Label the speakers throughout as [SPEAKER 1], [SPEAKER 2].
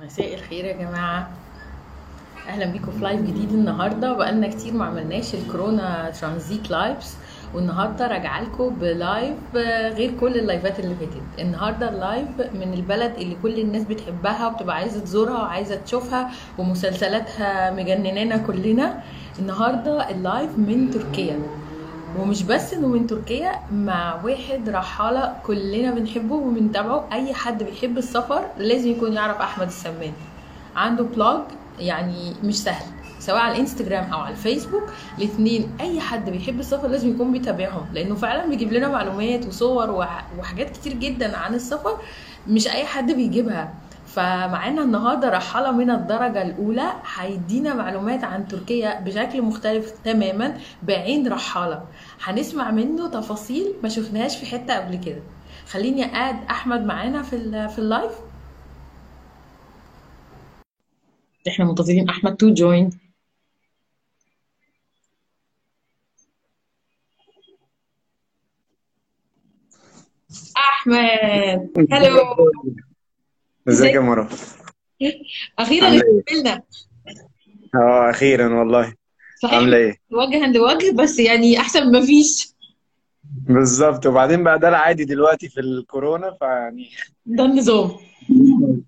[SPEAKER 1] مساء الخير يا جماعة. أهلا بيكم في live جديد النهاردة. بقالنا كتير ما عملناش ال Corona Transit lives والنهاردة راجعة لكم ب live غير كل اللايفات اللي فاتت. النهاردة ال live من البلد اللي كل الناس بتحبها وبتبقى عايزة تزورها وعايزة تشوفها ومسلسلاتها مجننانا كلنا. النهاردة ال live من تركيا. ومش بس إنه من تركيا مع واحد رحالة كلنا بنحبه وبنتابعه. أي حد بيحب السفر لازم يكون يعرف أحمد السمان. عنده blog يعني مش سهل سواء على الإنستجرام أو على الفيسبوك. الاثنين أي حد بيحب السفر لازم يكون بيتابعهم لأنه فعلا بيجيب لنا معلومات وصور وح- وحاجات كتير جدا عن السفر مش أي حد بيجيبها. فمعانا النهارده رحالة من الدرجة الأولى هيدينا معلومات عن تركيا بشكل مختلف تماما بعين رحالة. هنسمع منه تفاصيل ما شفناهاش في حتة قبل كده. خليني أقعد أحمد معانا في ال- في ال live. إحنا منتظرين أحمد تو جوين أحمد هلو
[SPEAKER 2] ازيك يا
[SPEAKER 1] أخيرا
[SPEAKER 2] عاملة إيه؟
[SPEAKER 1] اتقابلنا.
[SPEAKER 2] آه أخيرا والله.
[SPEAKER 1] صحيح.
[SPEAKER 2] عاملة إيه؟
[SPEAKER 1] وجها لوجه بس يعني أحسن ما فيش.
[SPEAKER 2] بالظبط. وبعدين بقى ده العادي دلوقتي في الكورونا فيعني
[SPEAKER 1] ده النظام.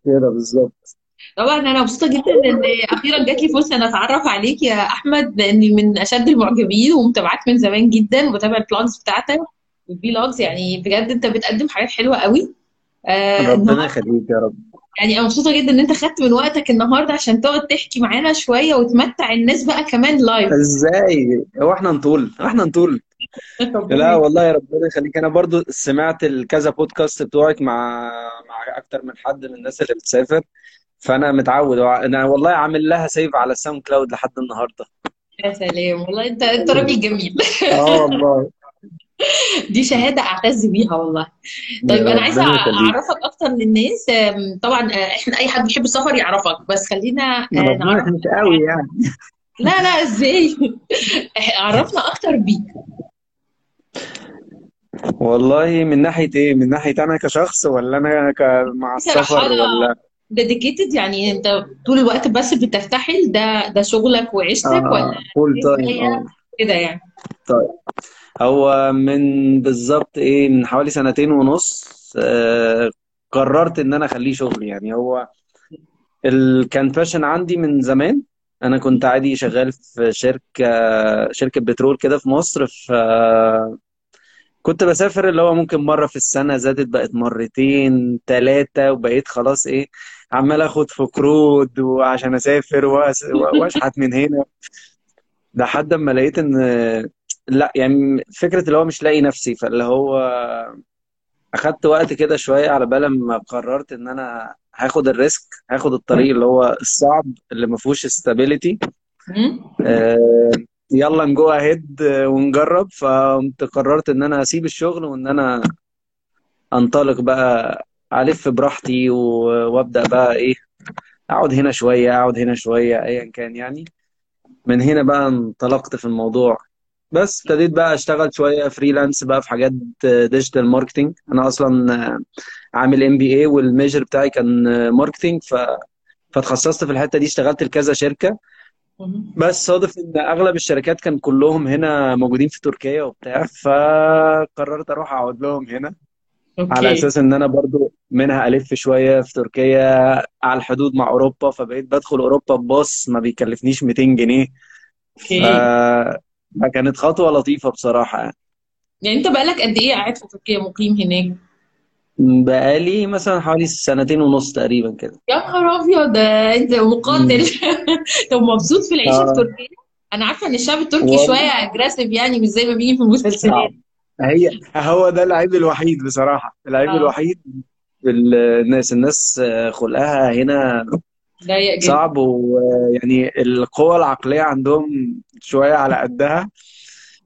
[SPEAKER 2] كده بالظبط.
[SPEAKER 1] طبعا أنا مبسوطة جدا إن أخيرا جات لي فرصة إن أتعرف عليك يا أحمد لأني من أشد المعجبين ومتابعاك من زمان جدا وبتابع ال blogs بتاعتك. وال vlogs يعني بجد أنت بتقدم حاجات حلوة قوي. آه
[SPEAKER 2] ربنا يخليك يا رب.
[SPEAKER 1] يعني أنا مبسوطة جدا إن أنت خدت من وقتك النهارده عشان تقعد تحكي معانا شوية وتمتع الناس بقى كمان live
[SPEAKER 2] إزاي؟ هو إحنا نطول؟ هو إحنا نطول؟ لا والله يا ربنا يخليك. أنا برضو سمعت الكذا بودكاست بتوعك مع مع أكتر من حد من الناس اللي بتسافر. فأنا متعود. أنا والله عامل لها save على الساوند كلاود لحد النهارده.
[SPEAKER 1] يا سلام. والله انت أنت راجل جميل.
[SPEAKER 2] آه والله.
[SPEAKER 1] دي شهادة أعتز بيها والله. طيب
[SPEAKER 2] أنا عايزة
[SPEAKER 1] أعرفك أكتر للناس طبعا آه، إحنا أي حد بيحب السفر يعرفك بس خلينا آه، نعرف
[SPEAKER 2] مش قوي يعني.
[SPEAKER 1] لا لا إزاي؟ عرفنا أكتر بيك.
[SPEAKER 2] والله من ناحية إيه؟ من ناحية أنا كشخص ولا أنا ك... مع السفر ولا؟
[SPEAKER 1] dedicated يعني أنت طول الوقت بس بترتحل ده ده شغلك وعيشتك ولا
[SPEAKER 2] آه full
[SPEAKER 1] time
[SPEAKER 2] آه
[SPEAKER 1] كده يعني.
[SPEAKER 2] طيب. هو من بالظبط إيه من حوالي سنتين ونص آه قررت إن أنا أخليه شغل. يعني هو ال... كان باشن عندي من زمان. أنا كنت عادي شغال في شركة شركة بترول كده في مصر ف كنت بسافر اللي هو ممكن مرة في السنة زادت بقت مرتين ثلاثة وبقيت خلاص إيه عمال آخد في قروض وعشان أسافر وأس- وأشحت من هنا. لحد ما لقيت إن لا يعني فكرة اللي هو مش لاقي نفسي فاللي هو أخدت وقت كده شوية على بال ما قررت إن أنا هاخد ال risk هاخد الطريق اللي هو الصعب اللي ما فيهوش stability
[SPEAKER 1] مم؟
[SPEAKER 2] يلا ن go ahead ونجرب. فقمت قررت إن أنا أسيب الشغل وإن أنا أنطلق بقى ألف براحتي وأبدأ بقى إيه أقعد هنا شوية أقعد هنا شوية ايا كان يعني. من هنا بقى انطلقت في الموضوع. بس ابتديت بقى أشتغل شوية freelance بقى في حاجات digital marketing أنا أصلا عامل MBA وال major بتاعي كان marketing ف فتخصصت في الحتة دي اشتغلت لكذا
[SPEAKER 1] شركة.
[SPEAKER 2] بس صادف إن أغلب الشركات كان كلهم هنا موجودين في تركيا وبتاع فقررت أروح أقعد لهم هنا. على
[SPEAKER 1] okay.
[SPEAKER 2] أساس إن أنا برضو منها ألف شوية في تركيا على الحدود مع أوروبا فبقيت بدخل أوروبا بباص ما بيكلفنيش 200 جنيه. ف
[SPEAKER 1] okay
[SPEAKER 2] فكانت خطوة لطيفة بصراحة. يعني
[SPEAKER 1] يعني انت بقالك قد إيه قاعد في تركيا مقيم هناك؟
[SPEAKER 2] بقالي مثلا حوالي سنتين ونص تقريبا كده.
[SPEAKER 1] يا نهار أبيض ده انت مقاتل. طب مبسوط في العيشة في
[SPEAKER 2] آه.
[SPEAKER 1] تركيا؟ أنا عارفة إن الشعب التركي
[SPEAKER 2] والله.
[SPEAKER 1] شوية aggressive يعني مش زي ما بيجي في المسلسلات.
[SPEAKER 2] صعب هي هو ده العيب الوحيد بصراحة. العيب
[SPEAKER 1] آه.
[SPEAKER 2] الوحيد الناس الناس خلقها هنا
[SPEAKER 1] ضيق جدا.
[SPEAKER 2] صعب ويعني القوة العقلية عندهم شوية على قدها.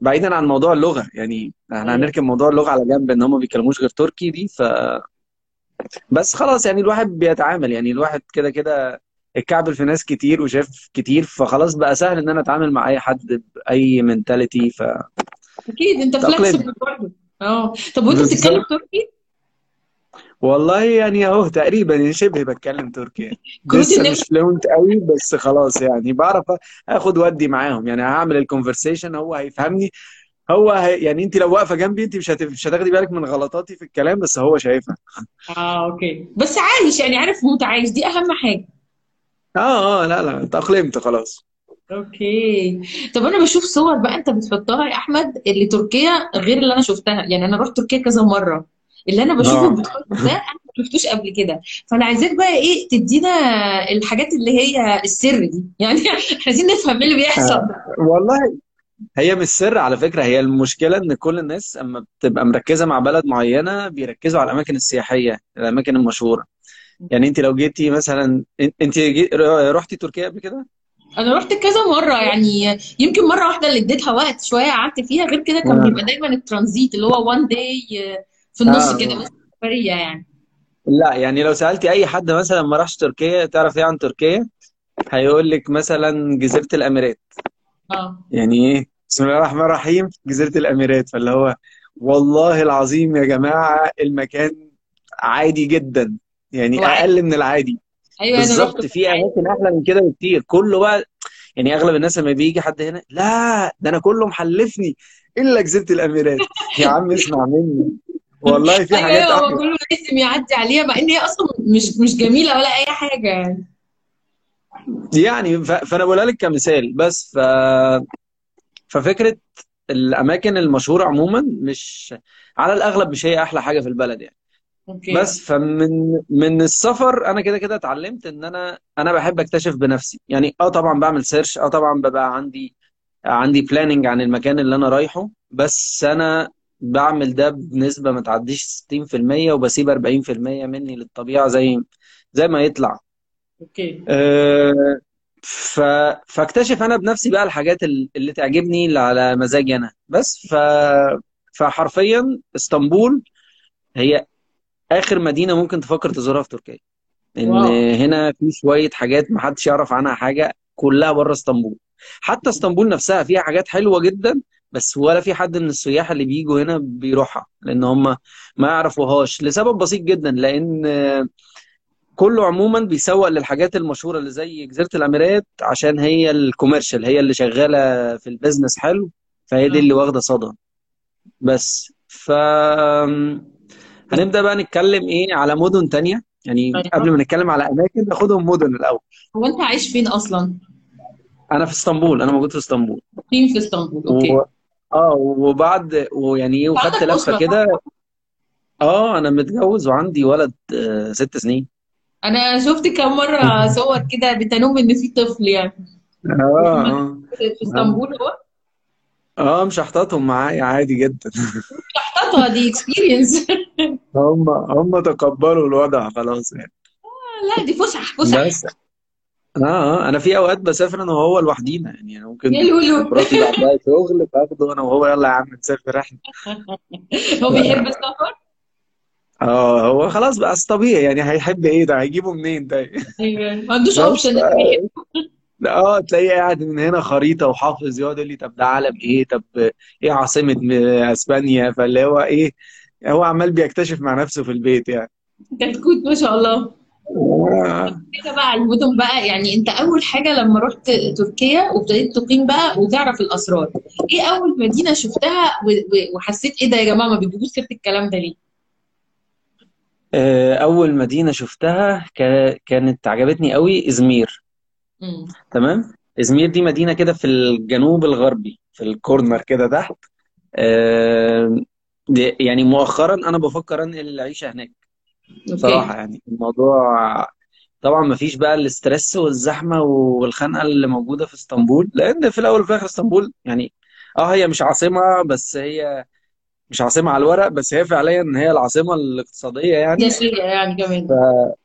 [SPEAKER 2] بعيدا عن موضوع اللغة يعني إحنا
[SPEAKER 1] أيوه.
[SPEAKER 2] هنركن موضوع اللغة على جنب إن هم ما بيتكلموش غير تركي دي ف بس خلاص يعني الواحد بيتعامل يعني الواحد كده كده اتكعبل في ناس كتير وشاف كتير فخلاص بقى سهل إن أنا أتعامل مع أي حد بأي منتاليتي
[SPEAKER 1] أكيد
[SPEAKER 2] أنت
[SPEAKER 1] فلكسبل برضه. أه. طب وأنت بتتكلم تركي؟
[SPEAKER 2] والله يعني أهو تقريبا يعني شبه بتكلم تركي يعني. لسه مش fluent قوي بس خلاص يعني بعرف آخد ودي معاهم. يعني هعمل ال conversation هو هيفهمني. هو هي يعني أنت لو واقفة جنبي أنت مش هت... مش هتاخدي بالك من غلطاتي في الكلام بس هو شايفها.
[SPEAKER 1] آه okay. بس عايش يعني عارف متعايش دي أهم حاجة.
[SPEAKER 2] آه آه لا لا اتأقلمت خلاص.
[SPEAKER 1] okay. طب أنا بشوف صور بقى أنت بتحطها يا أحمد اللي تركيا غير اللي أنا شفتها. يعني أنا رحت تركيا كذا مرة. اللي أنا بشوفك
[SPEAKER 2] آه.
[SPEAKER 1] بتحط ده أنا ما شفتوش قبل كده. فأنا عايزاك بقى إيه تدينا الحاجات اللي هي السر دي. يعني عايزين نفهم إيه اللي بيحصل.
[SPEAKER 2] آه، والله هي مش سر على فكرة هي المشكلة إن كل الناس أما بتبقى مركزة مع بلد معينة بيركزوا على الأماكن السياحية الأماكن المشهورة. يعني أنت لو جيتي مثلا أنت جي... رحتي تركيا قبل كده؟
[SPEAKER 1] أنا رحت كذا مرة يعني يمكن مرة واحدة اللي اديتها وقت شوية قعدت فيها غير كده كان بيبقى
[SPEAKER 2] آه
[SPEAKER 1] دايما الترانزيت اللي هو وان داي في
[SPEAKER 2] آه.
[SPEAKER 1] النص كده
[SPEAKER 2] آه.
[SPEAKER 1] بس سفرية يعني.
[SPEAKER 2] لا يعني لو سألتي أي حد مثلا ما راحش تركيا تعرف إيه عن تركيا؟ هيقول لك مثلا جزيرة الأميرات.
[SPEAKER 1] آه.
[SPEAKER 2] يعني إيه؟ بسم الله الرحمن الرحيم جزيرة الأميرات. فاللي هو والله العظيم يا جماعة المكان عادي جدا. يعني أقل من العادي.
[SPEAKER 1] أيوه
[SPEAKER 2] بالظبط في أماكن أحلى من كده بكتير. كله بقى يعني أغلب الناس لما بيجي حد هنا لا ده أنا كله محلفني إلا جزيرة الأميرات. يا عم اسمع مني. والله في حاجات
[SPEAKER 1] أيوه هو كله لازم يعدي عليها مع إن هي أصلا مش مش جميلة ولا أي حاجة. يعني
[SPEAKER 2] يعني. فأنا بقولها لك كمثال بس ف... ففكرة الأماكن المشهورة عموما مش على الأغلب مش هي أحلى حاجة في البلد يعني.
[SPEAKER 1] okay.
[SPEAKER 2] بس فمن من السفر أنا كده كده اتعلمت إن أنا أنا بحب أكتشف بنفسي. يعني آه طبعا بعمل search آه طبعا ببقى عندي عندي planning عن المكان اللي أنا رايحه. بس أنا بعمل ده بنسبة ما تعديش 60% وبسيب 40% مني للطبيعة زي زي ما يطلع.
[SPEAKER 1] okay.
[SPEAKER 2] أه ف... فاكتشف أنا بنفسي بقى الحاجات ال- اللي تعجبني اللي على مزاجي أنا. بس ف... فحرفيا إسطنبول هي آخر مدينة ممكن تفكر تزورها في تركيا. إن
[SPEAKER 1] wow.
[SPEAKER 2] هنا في شوية حاجات محدش يعرف عنها حاجة كلها بره إسطنبول. حتى إسطنبول نفسها فيها حاجات حلوة جدا بس ولا في حد من السياح اللي بيجوا هنا بيروحها لأن هم ما يعرفوهاش. لسبب بسيط جدا لأن كله عموما بيسوق للحاجات المشهورة اللي زي جزيرة الأميرات عشان هي ال commercial هي اللي شغالة في ال business حلو فهي دي اللي واخدة صدى. بس ف هنبدأ بقى نتكلم إيه على مدن تانية؟ يعني قبل
[SPEAKER 1] أيوه
[SPEAKER 2] ما نتكلم على أماكن ناخدهم مدن الأول.
[SPEAKER 1] هو أنت عايش فين أصلا؟
[SPEAKER 2] أنا في إسطنبول أنا موجود في إسطنبول.
[SPEAKER 1] فين في إسطنبول؟
[SPEAKER 2] و
[SPEAKER 1] okay
[SPEAKER 2] آه وبعد ويعني
[SPEAKER 1] إيه
[SPEAKER 2] وخدت
[SPEAKER 1] عندك صح؟
[SPEAKER 2] كده. آه أنا متجوز وعندي ولد آه ست سنين.
[SPEAKER 1] أنا شفت كم مرة صور كده بتنوم إن في طفل يعني. آه
[SPEAKER 2] آه.
[SPEAKER 1] في اسطنبول هو؟
[SPEAKER 2] آه مش هحتاطهم معايا عادي جدا.
[SPEAKER 1] خطوه دي experience
[SPEAKER 2] هم هم تقبلوا الوضع خلاص يعني.
[SPEAKER 1] لا دي فسح
[SPEAKER 2] بس. آه أنا في أوقات بسافر أنا وهو لوحدينا يعني
[SPEAKER 1] يا
[SPEAKER 2] ممكن مراتي بعدها شغل فآخده أنا وهو يلا يا عم نسافر إحنا.
[SPEAKER 1] هو بيحب السفر؟
[SPEAKER 2] آه هو خلاص بقى طبيعي يعني هيحب إيه؟ ده هيجيبه منين؟ ده
[SPEAKER 1] أيوه ما عندوش اوبشن
[SPEAKER 2] آه تلاقيه قاعد من هنا خريطة وحافظ يقعد يقول لي طب ده علم إيه؟ طب إيه عاصمة م- أسبانيا؟ فاللي هو إيه هو عمال بيكتشف مع نفسه في البيت يعني.
[SPEAKER 1] كتكوت ما شاء الله.
[SPEAKER 2] آه.
[SPEAKER 1] كده بقى على المدن بقى يعني انت أول حاجة لما رحت تركيا وابتديت تقيم بقى وتعرف الأسرار. إيه أول مدينة شفتها وحسيت إيه ده يا جماعة ما بيجيبوش سيرة الكلام ده ليه؟
[SPEAKER 2] آه، أول مدينة شفتها كا- كانت عجبتني قوي إزمير.
[SPEAKER 1] امم
[SPEAKER 2] تمام؟ إزمير دي مدينة كده في الجنوب الغربي في الكورنر كده تحت. آه، يعني مؤخرا أنا بفكر أنقل العيشة هناك.
[SPEAKER 1] okay.
[SPEAKER 2] بصراحة يعني الموضوع طبعا ما فيش بقى ال stress والزحمة والخنقة اللي موجودة في اسطنبول لأن في الأول وفي الآخر اسطنبول يعني آه هي مش عاصمة بس هي مش عاصمة على الورق بس هي فعليا هي العاصمة الاقتصادية يعني.
[SPEAKER 1] سياسيه يعني
[SPEAKER 2] ف
[SPEAKER 1] كمان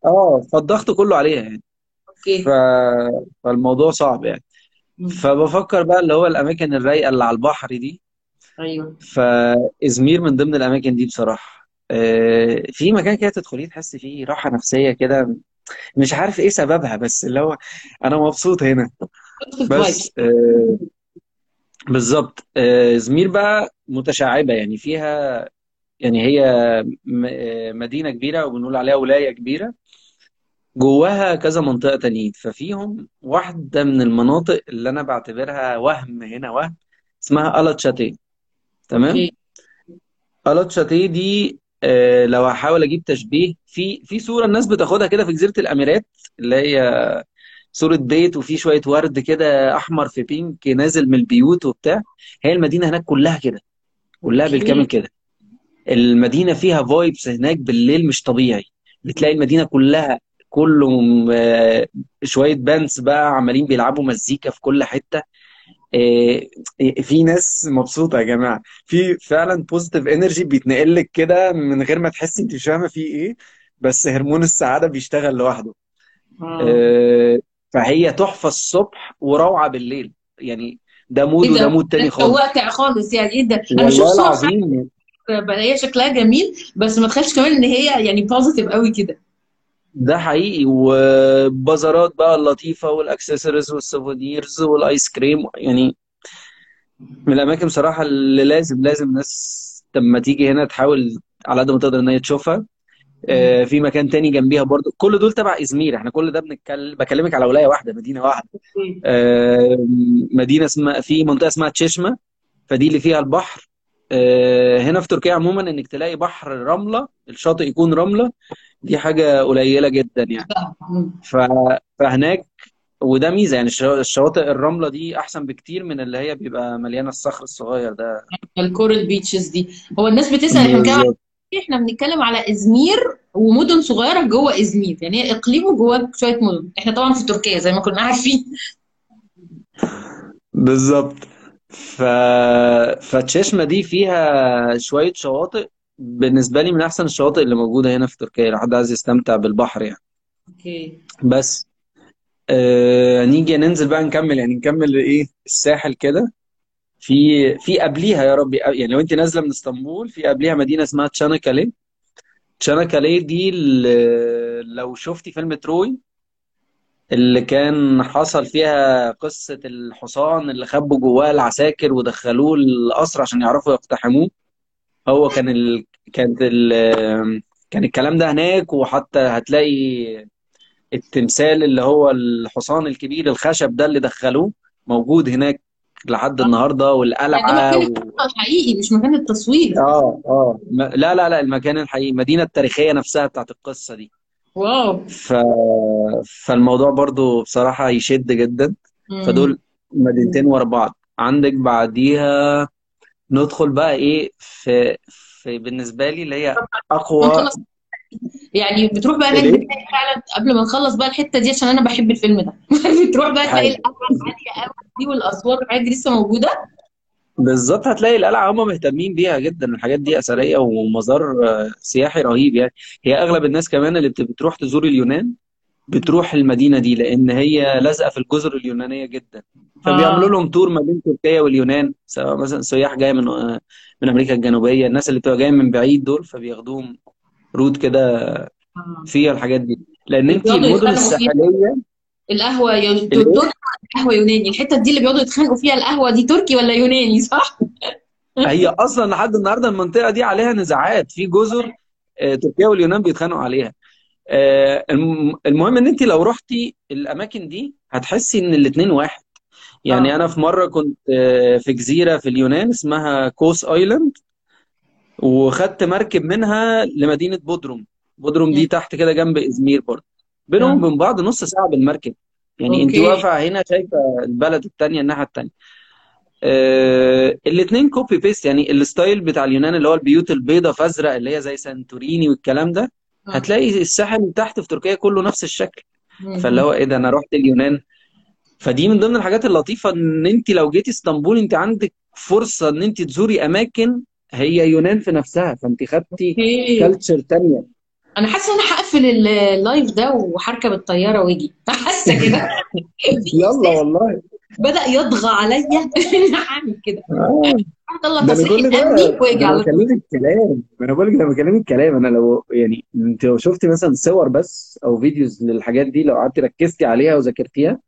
[SPEAKER 2] آه فالضغط كله عليها يعني. ف...
[SPEAKER 1] okay
[SPEAKER 2] فالموضوع صعب يعني. فبفكر بقى اللي هو الأماكن الرايقة اللي على البحر دي.
[SPEAKER 1] أيوه.
[SPEAKER 2] فإزمير من ضمن الأماكن دي بصراحة. آه، في مكان كده تدخليه تحس فيه راحة نفسية كده مش عارف إيه سببها بس اللي هو أنا مبسوط هنا. بس آه، بالظبط. آه، ازمير بقى متشعبة يعني فيها يعني هي م- آه، مدينة كبيرة وبنقول عليها ولاية كبيرة. جواها كذا منطقة تانيين ففيهم واحدة من المناطق اللي أنا بعتبرها وهم هنا وهم اسمها ألاتشاتيه. تمام؟
[SPEAKER 1] أوكي.
[SPEAKER 2] ألاتشاتيه دي آه، لو هحاول أجيب تشبيه في في صورة الناس بتاخدها كده في جزيرة الأميرات اللي هي صورة بيت وفي شوية ورد كده أحمر في بينك نازل من البيوت وبتاع. هي المدينة هناك كلها كده كلها بالكامل كده. المدينة فيها vibes هناك بالليل مش طبيعي. بتلاقي المدينة كلها كله آه، شوية bands بقى عمالين بيلعبوا مزيكا في كل حتة. آه، في ناس مبسوطة يا جماعة. في فعلا positive energy بيتنقل لك كده من غير ما تحسي انت مش فاهمة فيه إيه بس هرمون السعادة بيشتغل لوحده. آه، فهي تحفة الصبح وروعة بالليل. يعني ده mood
[SPEAKER 1] إيه
[SPEAKER 2] وده
[SPEAKER 1] ده
[SPEAKER 2] mood تاني خالص.
[SPEAKER 1] واقع خالص. يعني إيه ده؟ أنا بشوف صور بلاقيها شكلها جميل بس ما تخيلش كمان إن هي يعني positive قوي كده.
[SPEAKER 2] ده حقيقي. وبازارات بقى اللطيفة وال accessories وال souvenirs وال ice cream يعني من الأماكن بصراحة اللي لازم لازم الناس لما تيجي هنا تحاول على قد ما تقدر إن هي تشوفها. آه، في مكان تاني جنبيها برضو. كل دول تبع إزمير. إحنا كل ده بنتكلم بكلمك على ولاية واحدة مدينة واحدة.
[SPEAKER 1] okay
[SPEAKER 2] آه، مدينة اسمها في منطقة اسمها تشيشمة. فدي اللي فيها البحر. آه، هنا في تركيا عموما إنك تلاقي بحر رملة الشاطئ يكون رملة. دي حاجة قليلة جدا يعني. ف... فهناك وده ميزة يعني الش- الشواطئ الرملة دي أحسن بكتير من اللي هي بيبقى مليانة الصخر الصغير ده.
[SPEAKER 1] ال coral beaches دي. هو الناس بتسأل إحنا بنتكلم على
[SPEAKER 2] بالظبط
[SPEAKER 1] إيه؟ إحنا بنتكلم على إزمير ومدن صغيرة جوه إزمير. يعني هي اقليم وجواه شوية مدن. إحنا طبعا في تركيا زي ما كنا عارفين.
[SPEAKER 2] بالظبط. ف... فتشيشمة دي فيها شوية شواطئ بالنسبة لي من أحسن الشواطئ اللي موجودة هنا في تركيا لو حد عايز يستمتع بالبحر يعني.
[SPEAKER 1] okay.
[SPEAKER 2] بس آه نيجي ننزل بقى نكمل يعني نكمل إيه الساحل كده. في في قبليها يا ربي يعني لو أنت نازلة من إسطنبول في قبليها مدينة اسمها تشاناكالي تشاناكالي دي لو شفتي فيلم Troy اللي كان حصل فيها قصة الحصان اللي خبوا جواه العساكر ودخلوه القصر عشان يعرفوا يقتحموه. هو كان ال... كانت ال... كان الكلام ده هناك وحتى هتلاقي التمثال اللي هو الحصان الكبير الخشب ده اللي دخلوه موجود هناك لحد
[SPEAKER 1] آه.
[SPEAKER 2] النهارده
[SPEAKER 1] يعني ده
[SPEAKER 2] والقلعة
[SPEAKER 1] مكان
[SPEAKER 2] و...
[SPEAKER 1] الحقيقي مش مكان التصوير.
[SPEAKER 2] آه آه. لا لا لا المكان الحقيقي المدينة التاريخية نفسها بتاعت القصة دي.
[SPEAKER 1] واو.
[SPEAKER 2] ف... فالموضوع برضو بصراحة يشد جدا.
[SPEAKER 1] مم.
[SPEAKER 2] فدول مدينتين ورا بعض. عندك بعديها ندخل بقى إيه في, في بالنسبة لي اللي هي
[SPEAKER 1] أقوى يعني بتروح بقى هناك بتلاقي فعلا قبل ما نخلص بقى الحتة دي عشان أنا بحب الفيلم ده. بتروح بقى تلاقي
[SPEAKER 2] حاجة
[SPEAKER 1] القهوه العاليه قوي دي والاسوار والحاجات دي لسه موجودة.
[SPEAKER 2] بالظبط هتلاقي القلعة هم مهتمين بيها جدا الحاجات دي أثرية ومزار سياحي رهيب يعني. هي أغلب الناس كمان اللي بت- بتروح تزور اليونان بتروح المدينة دي لأن هي لازقة في الجزر اليونانية جدا. فبيعملوا
[SPEAKER 1] آه.
[SPEAKER 2] لهم تور ما بين تركيا واليونان سواء مثلا سياح جاية من آه، من أمريكا الجنوبية الناس اللي بتبقى جاية من بعيد دول فبياخدوهم روت كده
[SPEAKER 1] آه.
[SPEAKER 2] فيها الحاجات دي. أنت
[SPEAKER 1] بيقعدوا
[SPEAKER 2] المدن الساحلية
[SPEAKER 1] القهوة يون-؟ تركي قهوة يوناني. الحتة دي اللي بيقعدوا يتخانقوا فيها القهوة دي تركي ولا يوناني؟ صح؟
[SPEAKER 2] هي أصلا لحد النهارده المنطقة دي عليها نزاعات. في جزر آه، تركيا واليونان بيتخانقوا عليها. آه، الم- المهم إن انت لو رحتي الأماكن دي هتحسي إن الاتنين واحد. يعني
[SPEAKER 1] آه.
[SPEAKER 2] أنا في مرة كنت آه، في جزيرة في اليونان اسمها كوس island وخدت مركب منها لمدينة بودروم. بودروم دي. تحت كده جنب إزمير برضه. بينهم وبين بعض نص ساعة بالمركب. يعني
[SPEAKER 1] أنت
[SPEAKER 2] واقفة هنا شايفة البلد التانية الناحية التانية. آه الاثنين copy paste يعني ال style بتاع اليونان اللي هو البيوت البيضاء في ازرق اللي هي زي سانتوريني والكلام ده هتلاقي الساحل تحت في تركيا كله نفس الشكل. فاللي. هو إيه ده أنا رحت اليونان فدي من ضمن الحاجات اللطيفة إن أنت لو جيتي إسطنبول أنت عندك فرصة إن أنت تزوري أماكن هي يونان في نفسها فأنت خدتي
[SPEAKER 1] okay.
[SPEAKER 2] culture تانية.
[SPEAKER 1] أنا حاسة إن أنا هقفل ال live ده وهركب الطياره وأجي. حاسة كده.
[SPEAKER 2] يلا والله.
[SPEAKER 1] بدأ يطغى عليا. ان اعمل كده.
[SPEAKER 2] أنا
[SPEAKER 1] تصريح
[SPEAKER 2] كل ده
[SPEAKER 1] امني
[SPEAKER 2] وأجي أنا
[SPEAKER 1] على طول.
[SPEAKER 2] بكلمك كلام. ما أنا بقول لك ده بكلمك كلام. أنا لو يعني أنت لو شفتي مثلا صور بس أو videos للحاجات دي لو قعدتي ركزتي عليها وذاكرتيها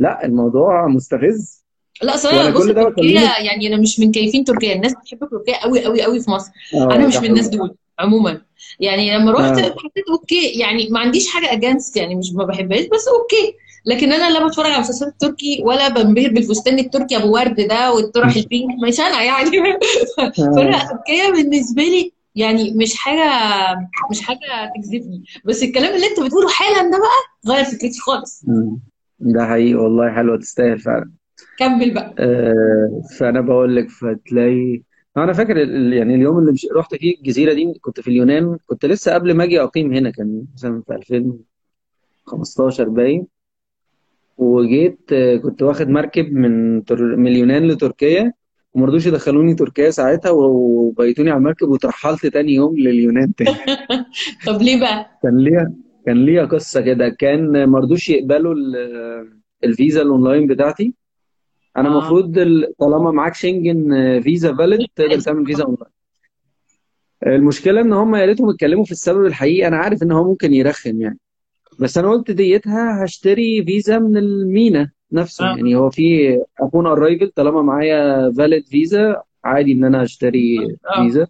[SPEAKER 2] لا الموضوع مستفز.
[SPEAKER 1] لا أنا
[SPEAKER 2] وأنا
[SPEAKER 1] بص تركيا يعني أنا مش من كييفين تركيا. الناس بتحب تركيا قوي قوي قوي في مصر. أنا
[SPEAKER 2] آه
[SPEAKER 1] مش من الناس دول عموما. يعني لما رحت
[SPEAKER 2] آه.
[SPEAKER 1] حسيت okay يعني ما عنديش حاجة against يعني مش ما بحبهاش بس okay. لكن أنا لا بتفرج على مسلسلات تركي ولا بنبهر بالفستان التركي أبو ورد ده والطرح البينك مش أنا يعني. فانا
[SPEAKER 2] آه
[SPEAKER 1] تركيا بالنسبة لي يعني مش حاجة مش حاجة تجذبني. بس الكلام اللي أنت بتقوله حالا ده بقى غير فكرتي خالص.
[SPEAKER 2] ده حقيقي والله حلوة تستاهل فعلا.
[SPEAKER 1] كمل بقى.
[SPEAKER 2] آه فأنا بقول لك فتلاقي أنا فاكر ال- يعني اليوم اللي مش... رحت فيه الجزيرة دي كنت في اليونان كنت لسه قبل ما أجي أقيم هنا كان مثلا في 2015 باين. وجيت آه، كنت واخد مركب من تر... من اليونان لتركيا وما رضوش يدخلوني تركيا ساعتها وبيتوني على المركب وترحلت تاني يوم لليونان تاني.
[SPEAKER 1] طب ليه بقى؟
[SPEAKER 2] كان ليها كان ليها قصة كده. كان ما رضوش يقبلوا ال- الفيزا الأونلاين بتاعتي. أنا
[SPEAKER 1] آه.
[SPEAKER 2] المفروض ال- طالما معاك شنجن آه، فيزا valid تقدر تعمل فيزا أونلاين. المشكلة إن هم يا ريتهم اتكلموا في السبب الحقيقي. أنا عارف إن هو ممكن يرخم يعني. بس أنا قلت ديتها هشتري فيزا من المينا نفسه.
[SPEAKER 1] آه.
[SPEAKER 2] يعني هو في upon arrival طالما معايا valid visa عادي إن أنا اشتري
[SPEAKER 1] آه.
[SPEAKER 2] فيزا.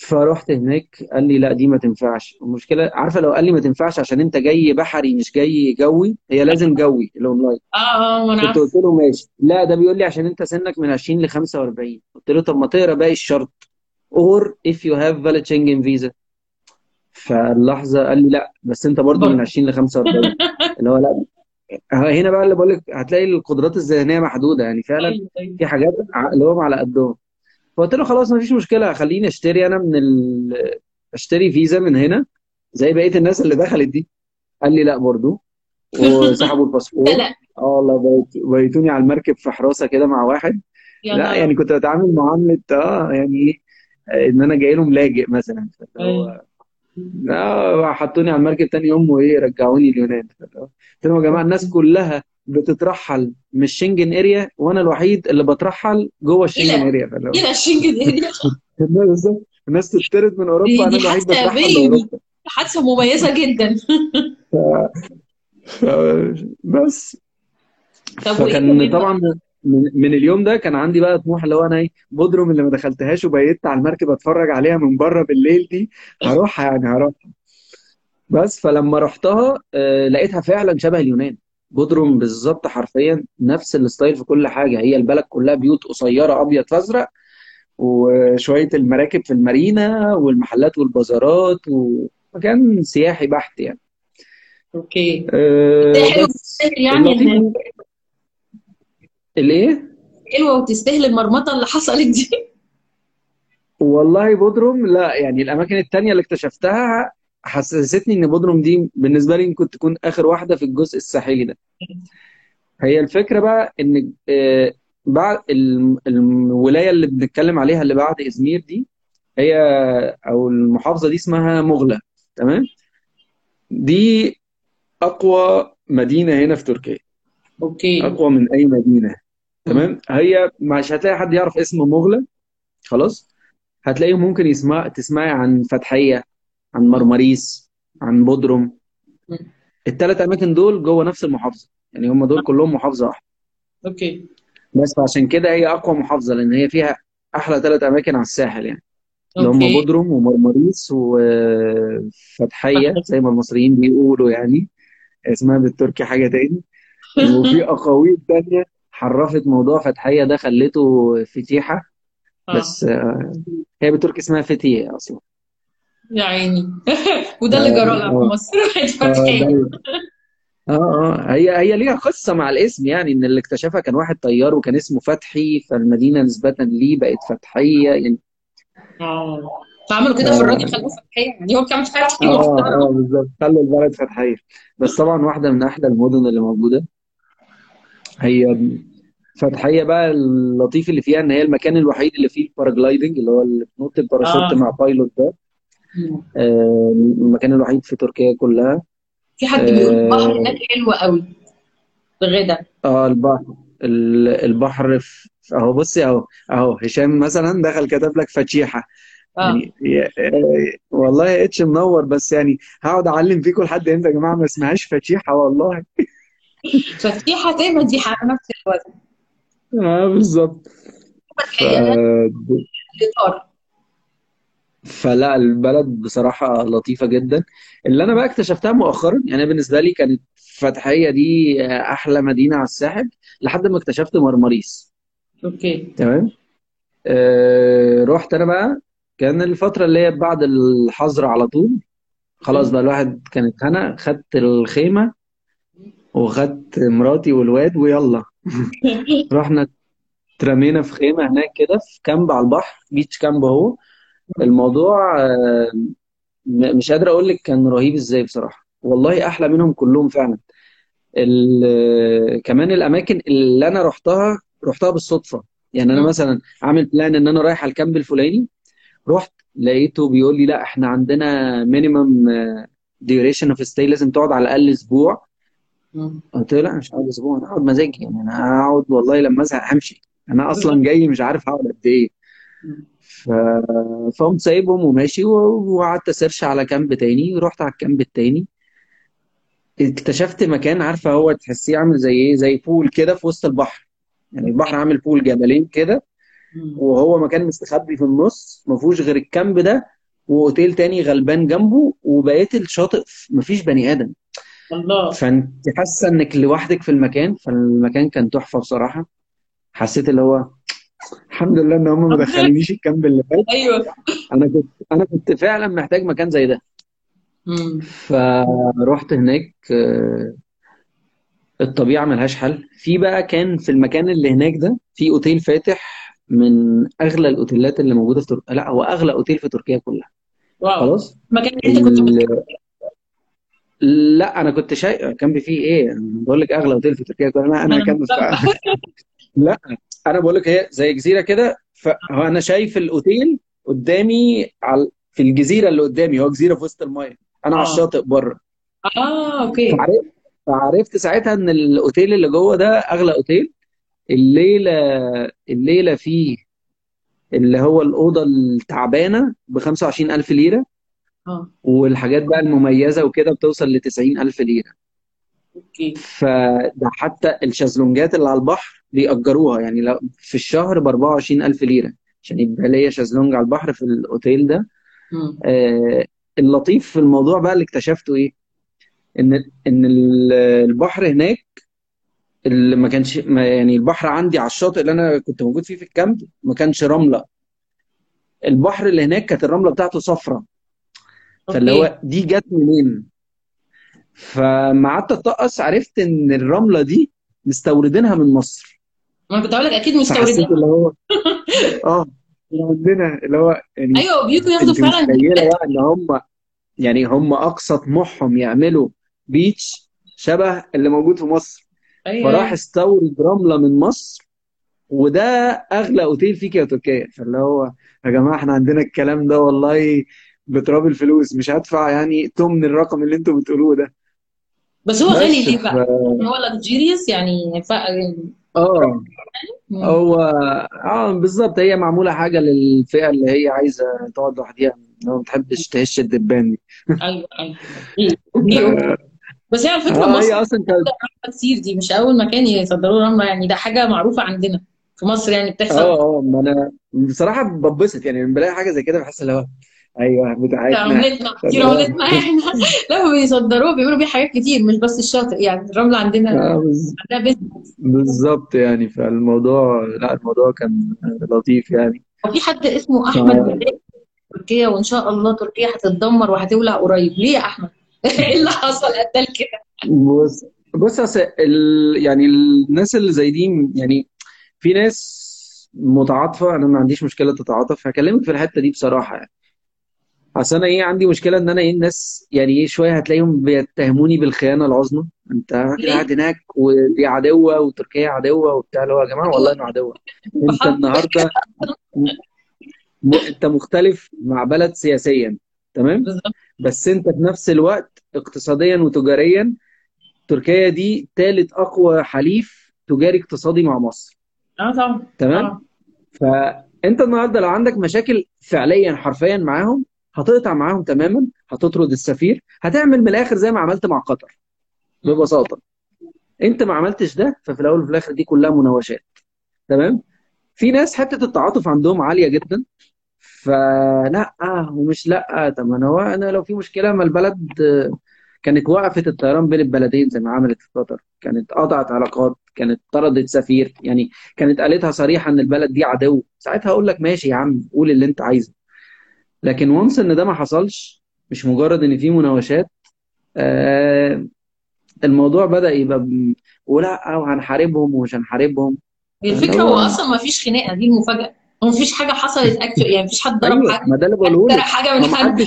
[SPEAKER 2] فرحت هناك قال لي لا دي ما تنفعش. المشكلة عارفة لو قال لي ما تنفعش عشان انت جاي بحري مش جاي جوي هي لازم جوي الاونلاين
[SPEAKER 1] آه آه ما أنا
[SPEAKER 2] كنت قلت له ماشي. لا ده بيقول لي عشان انت سنك من 20 ل 45 قلت له طب ما تقرا باقي الشرط. Or if you have valid Schengen visa. فاللحظة قال لي لا بس انت برضو من
[SPEAKER 1] برضه
[SPEAKER 2] 20 ل 45 اللي هو لا. هنا بقى اللي بقول لك هتلاقي القدرات الذهنية محدودة. يعني فعلا
[SPEAKER 1] أيوه أيوه.
[SPEAKER 2] في حاجات عقلهم على قدهم. فقلت له خلاص ما فيش مشكلة خليني أشتري أنا من ال... أشتري فيزا من هنا زي بقية الناس اللي دخلت دي. قال لي لا برضو. وسحبوا الباسبور. آه والله بيت... بيتوني على المركب في حراسة كده مع واحد. لا يعني كنت بتعامل معاملة آه يعني إيه آه، إن أنا جاي لهم لاجئ مثلا. هو آه حطوني على المركب تاني يوم وإيه رجعوني اليونان. قلت لهم يا جماعة الناس كلها بتترحل من الشنجن area وأنا الوحيد اللي بترحل جوه الشنجن
[SPEAKER 1] إلى
[SPEAKER 2] اريا
[SPEAKER 1] إلى الشنجن اريا
[SPEAKER 2] الناس الناس تطرد من أوروبا
[SPEAKER 1] أنا
[SPEAKER 2] الوحيد بترحل
[SPEAKER 1] baby
[SPEAKER 2] لاوروبا
[SPEAKER 1] حادثة مميزة جدا.
[SPEAKER 2] بس. فكان طبعا من, اليوم ده كان عندي بقى طموح اللي هو أنا إيه بودروم اللي ما دخلتهاش وبيت على المركب أتفرج عليها من بره بالليل دي هروحها يعني هروح بس فلما رحتها آه، لقيتها فعلا شبه اليونان. بودروم بالظبط حرفيا نفس الستايل في كل حاجة. هي البلد كلها بيوت قصيرة أبيض فازرق وشوية المراكب في المارينا والمحلات والبازارات ومكان سياحي بحت يعني. okay.
[SPEAKER 1] تستاهل يعني
[SPEAKER 2] اللطيف الإيه؟
[SPEAKER 1] حلوة وتستاهل المرمطة اللي حصلت دي.
[SPEAKER 2] والله بودروم لا يعني الأماكن التانية اللي اكتشفتها حسستني إن بودروم دي بالنسبة لي ممكن تكون آخر واحدة في الجزء الساحلي ده. هي الفكرة بقى إن آه، بعد الولاية اللي بنتكلم عليها اللي بعد إزمير دي هي أو المحافظة دي اسمها مغلة تمام؟ دي أقوى مدينة هنا في تركيا.
[SPEAKER 1] okay.
[SPEAKER 2] أقوى من أي
[SPEAKER 1] مدينة.
[SPEAKER 2] تمام؟ هي مش هتلاقي حد يعرف اسم مغلة خلاص؟ هتلاقيه ممكن يسمع تسمعي عن فتحية عن مرمريس عن بودروم. الثلاث أماكن دول جوه نفس المحافظة. يعني هم دول كلهم محافظة واحدة.
[SPEAKER 1] okay.
[SPEAKER 2] بس فعشان كده هي أقوى محافظة لأن هي فيها أحلى ثلاث أماكن على الساحل يعني. اللي هم بودروم ومرمريس وفتحية زي ما المصريين بيقولوا يعني. اسمها بالتركي حاجة تاني. وفي أقاويل تانية حرفت موضوع فتحية ده خلته فتيحة.
[SPEAKER 1] آه.
[SPEAKER 2] بس آه، هي بالتركي اسمها فتية أصلا.
[SPEAKER 1] يا عيني. وده اللي
[SPEAKER 2] آه
[SPEAKER 1] جرى لها في
[SPEAKER 2] آه
[SPEAKER 1] مصر
[SPEAKER 2] آه، آه آه هي هي ليها قصة مع الاسم يعني إن اللي اكتشفها كان واحد طيار وكان اسمه فتحي فالمدينة نسبه ليه بقت فتحية يعني
[SPEAKER 1] آه. فعملوا كده في الراجل
[SPEAKER 2] آه.
[SPEAKER 1] خلوه فتحية. يعني هو كان فتحي آه
[SPEAKER 2] آه، بالظبط. خلوا البلد فتحية. بس طبعا واحدة من أحلى المدن اللي موجودة. هي فتحية بقى اللطيف اللي فيها إن هي المكان الوحيد اللي فيه ال paragliding اللي هو اللي بتنط الباراشوت
[SPEAKER 1] آه.
[SPEAKER 2] مع pilot ده. آه، المكان الوحيد في تركيا كلها.
[SPEAKER 1] في حد بيقول البحر
[SPEAKER 2] آه
[SPEAKER 1] هناك حلو قوي. الغدا.
[SPEAKER 2] آه، البحر. ال- البحر في أهو بصي أهو أهو هشام مثلا دخل كتب لك فتشيحه
[SPEAKER 1] آه.
[SPEAKER 2] يعني يا- آه، والله إتش منور بس يعني هقعد أعلم فيكم لحد إمتى يا جماعة ما اسمهاش فتشيحه والله.
[SPEAKER 1] فتيحة زي ما دي حق نفس الوزن.
[SPEAKER 2] آه بالظبط. ف...
[SPEAKER 1] الاطار
[SPEAKER 2] فلا البلد بصراحة لطيفة جدا. اللي أنا بقى اكتشفتها مؤخرا يعني أنا بالنسبة لي كانت فتحية دي أحلى مدينة على الساحل لحد ما اكتشفت مرمريس.
[SPEAKER 1] okay.
[SPEAKER 2] تمام؟ أه رحت أنا بقى كان الفترة اللي هي بعد الحظر على طول. خلاص بقى الواحد كانت هنا خدت الخيمة وخدت مراتي والواد ويلا. رحنا اترمينا في خيمة هناك كده في camp على البحر beach camp هو الموضوع آه، مش قادر أقول لك كان رهيب إزاي بصراحة. والله أحلى منهم كلهم فعلا. كمان الأماكن اللي أنا رحتها رحتها بالصدفة. يعني أنا مثلا عامل plan إن أنا رايح على ال camp الفلاني رحت لقيته بيقول لي لا إحنا عندنا minimum duration of stay لازم تقعد على الأقل أسبوع. قلت له لا مش هقعد أسبوع أنا هقعد مزاجي. يعني أنا هقعد والله لما أزهق همشي. أنا أصلا جاي مش عارف هقعد قد إيه. فقمت سايبهم وماشي وقعدت ا search على camp تاني رحت على ال camp التاني. اكتشفت مكان عارفة هو تحسيه عامل زي إيه؟ زي pool كده في وسط البحر. يعني البحر عامل pool جبلين كده. وهو مكان مستخبي في النص ما فيهوش غير ال camp ده وأوتيل تاني غلبان جنبه وبقيه الشاطئ ما فيش بني آدم.
[SPEAKER 1] الله.
[SPEAKER 2] فأنت حاسة إنك لوحدك في المكان فالمكان كان تحفة بصراحة. حسيت اللي هو الحمد لله إن هم ما دخلونيش ال camp اللي فات.
[SPEAKER 1] أيوه.
[SPEAKER 2] أنا كنت أنا كنت فعلا محتاج مكان زي ده. فروحت هناك آه، الطبيعة ملهاش حل. في بقى كان في المكان اللي هناك ده في أوتيل فاتح من أغلى الأوتيلات اللي موجودة في تركيا لا هو أغلى أوتيل في تركيا كلها.
[SPEAKER 1] واو.
[SPEAKER 2] خلاص؟
[SPEAKER 1] المكان اللي أنت كنت
[SPEAKER 2] ال... لا أنا كنت شايف كان فيه إيه؟ بقول لك أغلى أوتيل في تركيا كلها. أنا
[SPEAKER 1] أنا
[SPEAKER 2] كان لا. أنا بقول لك هي زي جزيرة كده فهو أنا شايف الاوتيل قدامي على في الجزيرة اللي قدامي هو جزيرة في وسط الماية. أنا على
[SPEAKER 1] آه.
[SPEAKER 2] الشاطئ بره.
[SPEAKER 1] آه okay.
[SPEAKER 2] فعرفت فعرفت ساعتها إن الاوتيل اللي جوه ده أغلى أوتيل. الليلة الليلة فيه اللي هو الأوضة التعبانة ب 25000 ليرة.
[SPEAKER 1] آه.
[SPEAKER 2] والحاجات بقى المميزة وكده بتوصل ل 90000 ليرة.
[SPEAKER 1] okay.
[SPEAKER 2] فده حتى الشازلونجات اللي على البحر بيأجروها يعني لو في الشهر ب 24000 ليرة. عشان يبقى ليا شازلونج على البحر في الأوتيل ده. آه اللطيف في الموضوع بقى اللي اكتشفته إيه؟ إن إن ال- البحر هناك اللي ما كانش ما يعني البحر عندي على الشاطئ اللي أنا كنت موجود فيه في ال camp ما كانش رملة. البحر اللي هناك كانت الرملة بتاعته صفرة. فاللي هو دي جت منين؟ فما قعدت اتطقس عرفت إن الرملة دي مستوردينها من مصر.
[SPEAKER 1] ما أنا كنت هقول لك
[SPEAKER 2] أكيد
[SPEAKER 1] مستوردين
[SPEAKER 2] اللي هو آه اللي عندنا اللي هو يعني
[SPEAKER 1] أيوه بيجوا ياخدوا فعلا
[SPEAKER 2] متخيلة بقى إن هم يعني هم اقصى طموحهم يعملوا بيتش شبه اللي موجود في مصر.
[SPEAKER 1] أيوه.
[SPEAKER 2] فراح استورد رملة من مصر وده أغلى أوتيل فيك يا تركيا. فاللي هو يا جماعة إحنا عندنا الكلام ده والله بتراب الفلوس. مش هدفع يعني تمن الرقم اللي أنتوا بتقولوه ده.
[SPEAKER 1] بس هو غالي ليه
[SPEAKER 2] ف
[SPEAKER 1] بقى؟ عشان هو luxurious يعني ف... آه.
[SPEAKER 2] هو آه بالظبط هي معمولة حاجة للفئة اللي هي عايزة تقعد لوحدها ما بتحبش تهش الدبان دي.
[SPEAKER 1] أيوه أيوه. أوكي. بس هي على فكره
[SPEAKER 2] هي
[SPEAKER 1] مصر
[SPEAKER 2] أصلا كانت
[SPEAKER 1] كتير دي مش أول مكان يصدروا رملة يعني ده حاجة معروفة عندنا في مصر يعني بتحصل.
[SPEAKER 2] آه آه ما أنا بصراحة ببسط يعني لما بلاقي حاجة زي كده بحس اللي هو
[SPEAKER 1] أيوه
[SPEAKER 2] بتاعتنا.
[SPEAKER 1] عملتنا إحنا. لا بيصدروه بيعملوا بيه حاجات كتير مش بس الشاطئ. يعني الرمله عندنا عندها بيزنس
[SPEAKER 2] بالظبط يعني. فالموضوع لا الموضوع كان لطيف يعني.
[SPEAKER 1] وفي حد اسمه. أحمد في تركيا وإن شاء الله تركيا هتتدمر وهتولع قريب. ليه يا أحمد؟ إيه اللي حصل قتل كده؟
[SPEAKER 2] بص بص ال... يعني الناس اللي زي دي يعني في ناس متعاطفة أنا ما عنديش مشكلة تتعاطف. هكلمك في الحتة دي بصراحة يعني. أصل أنا إيه عندي مشكلة إن أنا إيه الناس يعني إيه شوية هتلاقيهم بيتهموني بالخيانة العظمى.
[SPEAKER 1] ليه؟
[SPEAKER 2] قاعد هناك ودي عدوة وتركيا عدوة وبتاع اللي هو يا جماعة والله إنه عدوة أنت
[SPEAKER 1] بحط
[SPEAKER 2] النهاردة م... أنت مختلف مع بلد سياسيا تمام؟ بس أنت في نفس الوقت اقتصاديا وتجاريا تركيا دي ثالث أقوى حليف تجاري اقتصادي مع مصر.
[SPEAKER 1] آه طبعا.
[SPEAKER 2] تمام؟
[SPEAKER 1] آه.
[SPEAKER 2] فانت النهارده لو عندك مشاكل فعليا حرفيا معاهم هتقطع معاهم تماما هتطرد السفير هتعمل من الآخر زي ما عملت مع قطر. ببساطة. أنت ما عملتش ده ففي الأول وفي الآخر دي كلها مناوشات. تمام؟ في ناس حتة التعاطف عندهم عالية جدا فلا ومش لا. طب أنا أنا لو في مشكلة ما البلد كانت وقفت الطيران بين البلدين زي ما عملت في قطر. كانت قطعت علاقات كانت طردت سفير يعني كانت قالتها صريحة إن البلد دي عدو. ساعتها أقول لك ماشي يا عم قول اللي أنت عايزه. لكن وانس إن ده ما حصلش مش مجرد إن في مناوشات آه الموضوع بدأ يبقى. ولا وهنحاربهم ومش هنحاربهم.
[SPEAKER 1] الفكرة هو أصلا ما فيش خناقة دي المفاجاه هو مفيش حاجة حصلت أكتر يعني مفيش حد ضرب
[SPEAKER 2] أيوه
[SPEAKER 1] حد
[SPEAKER 2] ما ده اللي بقوله
[SPEAKER 1] حاجة
[SPEAKER 2] ما
[SPEAKER 1] من
[SPEAKER 2] ما
[SPEAKER 1] حد.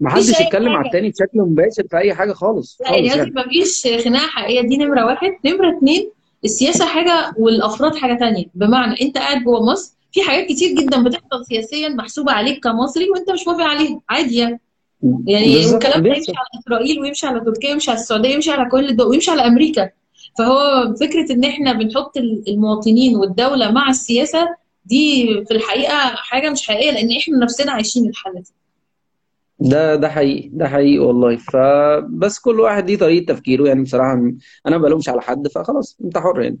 [SPEAKER 2] ما حدش يتكلم على
[SPEAKER 1] حاجة.
[SPEAKER 2] التاني بشكل مباشر في أي حاجة خالص
[SPEAKER 1] لا يعني قصدي
[SPEAKER 2] يعني.
[SPEAKER 1] مفيش خناقة حقيقية دي نمرة واحد. نمرة اتنين السياسة حاجة والأفراد حاجة تانية. بمعنى أنت قاعد جوه مصر في حاجات كتير جدا بتحصل سياسيا محسوبة عليك كمصري وأنت مش موافق عليها. عادي يعني. يعني والكلام ده يمشي على إسرائيل ويمشي على تركيا ويمشي على السعودية ويمشي على كل الدول ويمشي على أمريكا. فهو فكرة إن إحنا بنحط المواطنين والدولة مع السياسة دي في الحقيقة حاجة مش حقيقية لأن إحنا نفسنا عايشين الحالة دي.
[SPEAKER 2] ده ده حقيقي ده حقيقي والله. فبس كل واحد ليه طريقة تفكيره. يعني بصراحة أنا ما بلومش على حد فخلاص أنت حر يعني.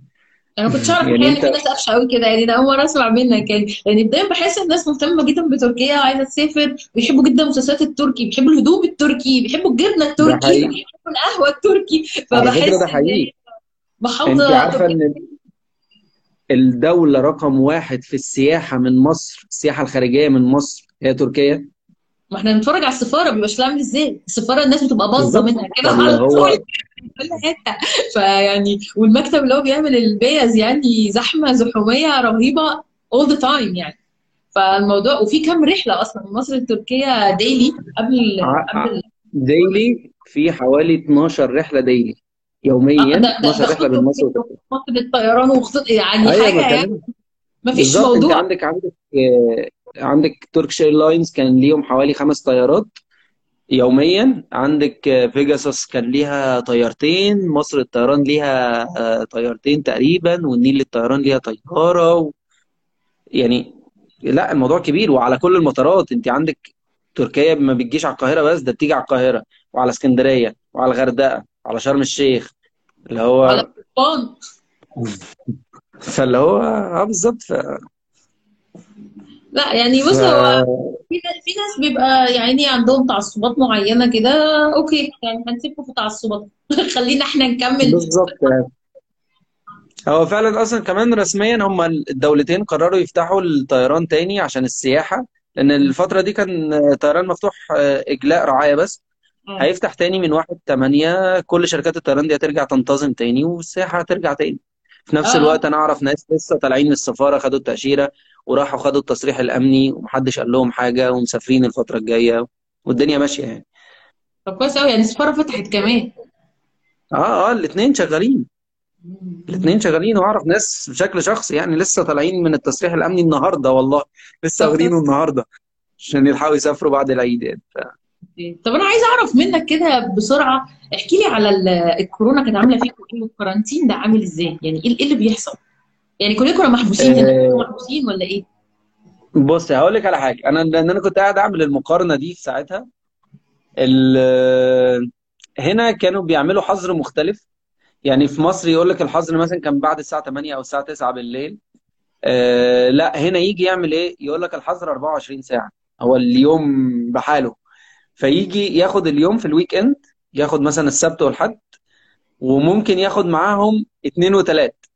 [SPEAKER 1] أنا ما كنتش أعرف
[SPEAKER 2] يعني
[SPEAKER 1] إن
[SPEAKER 2] أنت
[SPEAKER 1] في ناس قفشه قوي كده يعني ده أول مرة أسمع منك يعني. يعني دايما بحس الناس مهتمة جدا بتركيا وعايزه تسافر بيحبوا جدا المسلسلات التركي بيحبوا الهدوم التركي بيحبوا
[SPEAKER 2] الجبنة
[SPEAKER 1] التركي بيحبوا القهوة التركي. فبحس
[SPEAKER 2] ده
[SPEAKER 1] إن
[SPEAKER 2] حقيقي أنت
[SPEAKER 1] عارفة
[SPEAKER 2] إن الدولة رقم واحد في السياحة من مصر السياحة الخارجية من مصر هي تركيا؟
[SPEAKER 1] ما إحنا بنتفرج على السفارة بيبقى شكلها عامل إزاي؟ السفارة الناس بتبقى باظه منها كده على طول. كل حتة. فيعني والمكتب اللي هو بيعمل البيز يعني زحمة زحومية رهيبة all the time يعني. فالموضوع وفي كام رحلة أصلا من مصر لتركيا ديلي قبل
[SPEAKER 2] ع-
[SPEAKER 1] قبل
[SPEAKER 2] daily في حوالي 12 رحلة
[SPEAKER 1] daily
[SPEAKER 2] يوميا
[SPEAKER 1] ده ده ده
[SPEAKER 2] 12 رحلة
[SPEAKER 1] خطوط
[SPEAKER 2] بين مصر. وتركيا
[SPEAKER 1] خطوط الطيران وخطوط يعني
[SPEAKER 2] أيوه
[SPEAKER 1] حاجة يعني.
[SPEAKER 2] بكلمك
[SPEAKER 1] ما فيش
[SPEAKER 2] بالظبط. أنت
[SPEAKER 1] موضوع.
[SPEAKER 2] عندك عندك آه، عندك Turkish Airlines كان ليهم حوالي خمس طيارات يوميا. عندك آه، بيجاسوس كان ليها طيارتين. مصر الطيران ليها آه، طيارتين تقريبا والنيل للطيران ليها طيارة و... يعني لا الموضوع كبير. وعلى كل المطارات انت عندك تركيا ما بتجيش على القاهرة بس ده بتيجي على القاهرة وعلى اسكندرية وعلى الغردقة وعلى شرم الشيخ. اللي
[SPEAKER 1] على
[SPEAKER 2] هو
[SPEAKER 1] اسوان
[SPEAKER 2] فاللي هو آه بالظبط. ف...
[SPEAKER 1] لا يعني. بص هو في ناس في ناس بيبقى يعني عندهم تعصبات معينة كده أوكي يعني هنسيبكم في تعصبات. خلينا إحنا نكمل.
[SPEAKER 2] بالظبط هو فعلا أصلا كمان رسميا هم الدولتين قرروا يفتحوا الطيران تاني عشان السياحة لأن الفترة دي كان طيران مفتوح آه، إجلاء رعاية بس. هيفتح تاني من 1 8 كل شركات الطيران دي هترجع تنتظم تاني والسياحة هترجع تاني. في نفس
[SPEAKER 1] آه.
[SPEAKER 2] الوقت أنا أعرف ناس لسه طالعين من السفارة خدوا التأشيرة وراحوا خدوا التصريح الأمني ومحدش قال لهم حاجة ومسافرين الفترة الجاية والدنيا ماشية يعني.
[SPEAKER 1] طب كويس قوي يعني السفارة فتحت كمان.
[SPEAKER 2] آه آه الاتنين شغالين. الاثنين شغالين وأعرف ناس بشكل شخصي يعني لسه طالعين من التصريح الأمني النهارده والله لسه واخدينه النهارده عشان يلحقوا يسافروا بعد العيد يعني.
[SPEAKER 1] طب أنا عايزة أعرف منك كده بسرعة احكي لي على ال- الكورونا كانت عاملة فيكم إيه والكارانتين ده عامل إزاي؟ يعني إيه إيه اللي بيحصل؟ يعني كلكم كنا محبوسين هنا
[SPEAKER 2] آه.
[SPEAKER 1] محبوسين ولا إيه؟
[SPEAKER 2] بص هقول لك على حاجة. أنا لأن أنا كنت قاعد أعمل المقارنة دي في ساعتها ال... هنا كانوا بيعملوا حظر مختلف. يعني في مصر يقول لك الحظر مثلا كان بعد الساعة 8 أو الساعة 9 بالليل. آه لا هنا يجي يعمل إيه؟ يقول لك الحظر 24 ساعة. هو اليوم بحاله. فيجي ياخد اليوم في ال weekend ياخد مثلا السبت والحد وممكن ياخد معاهم اتنين وتلات.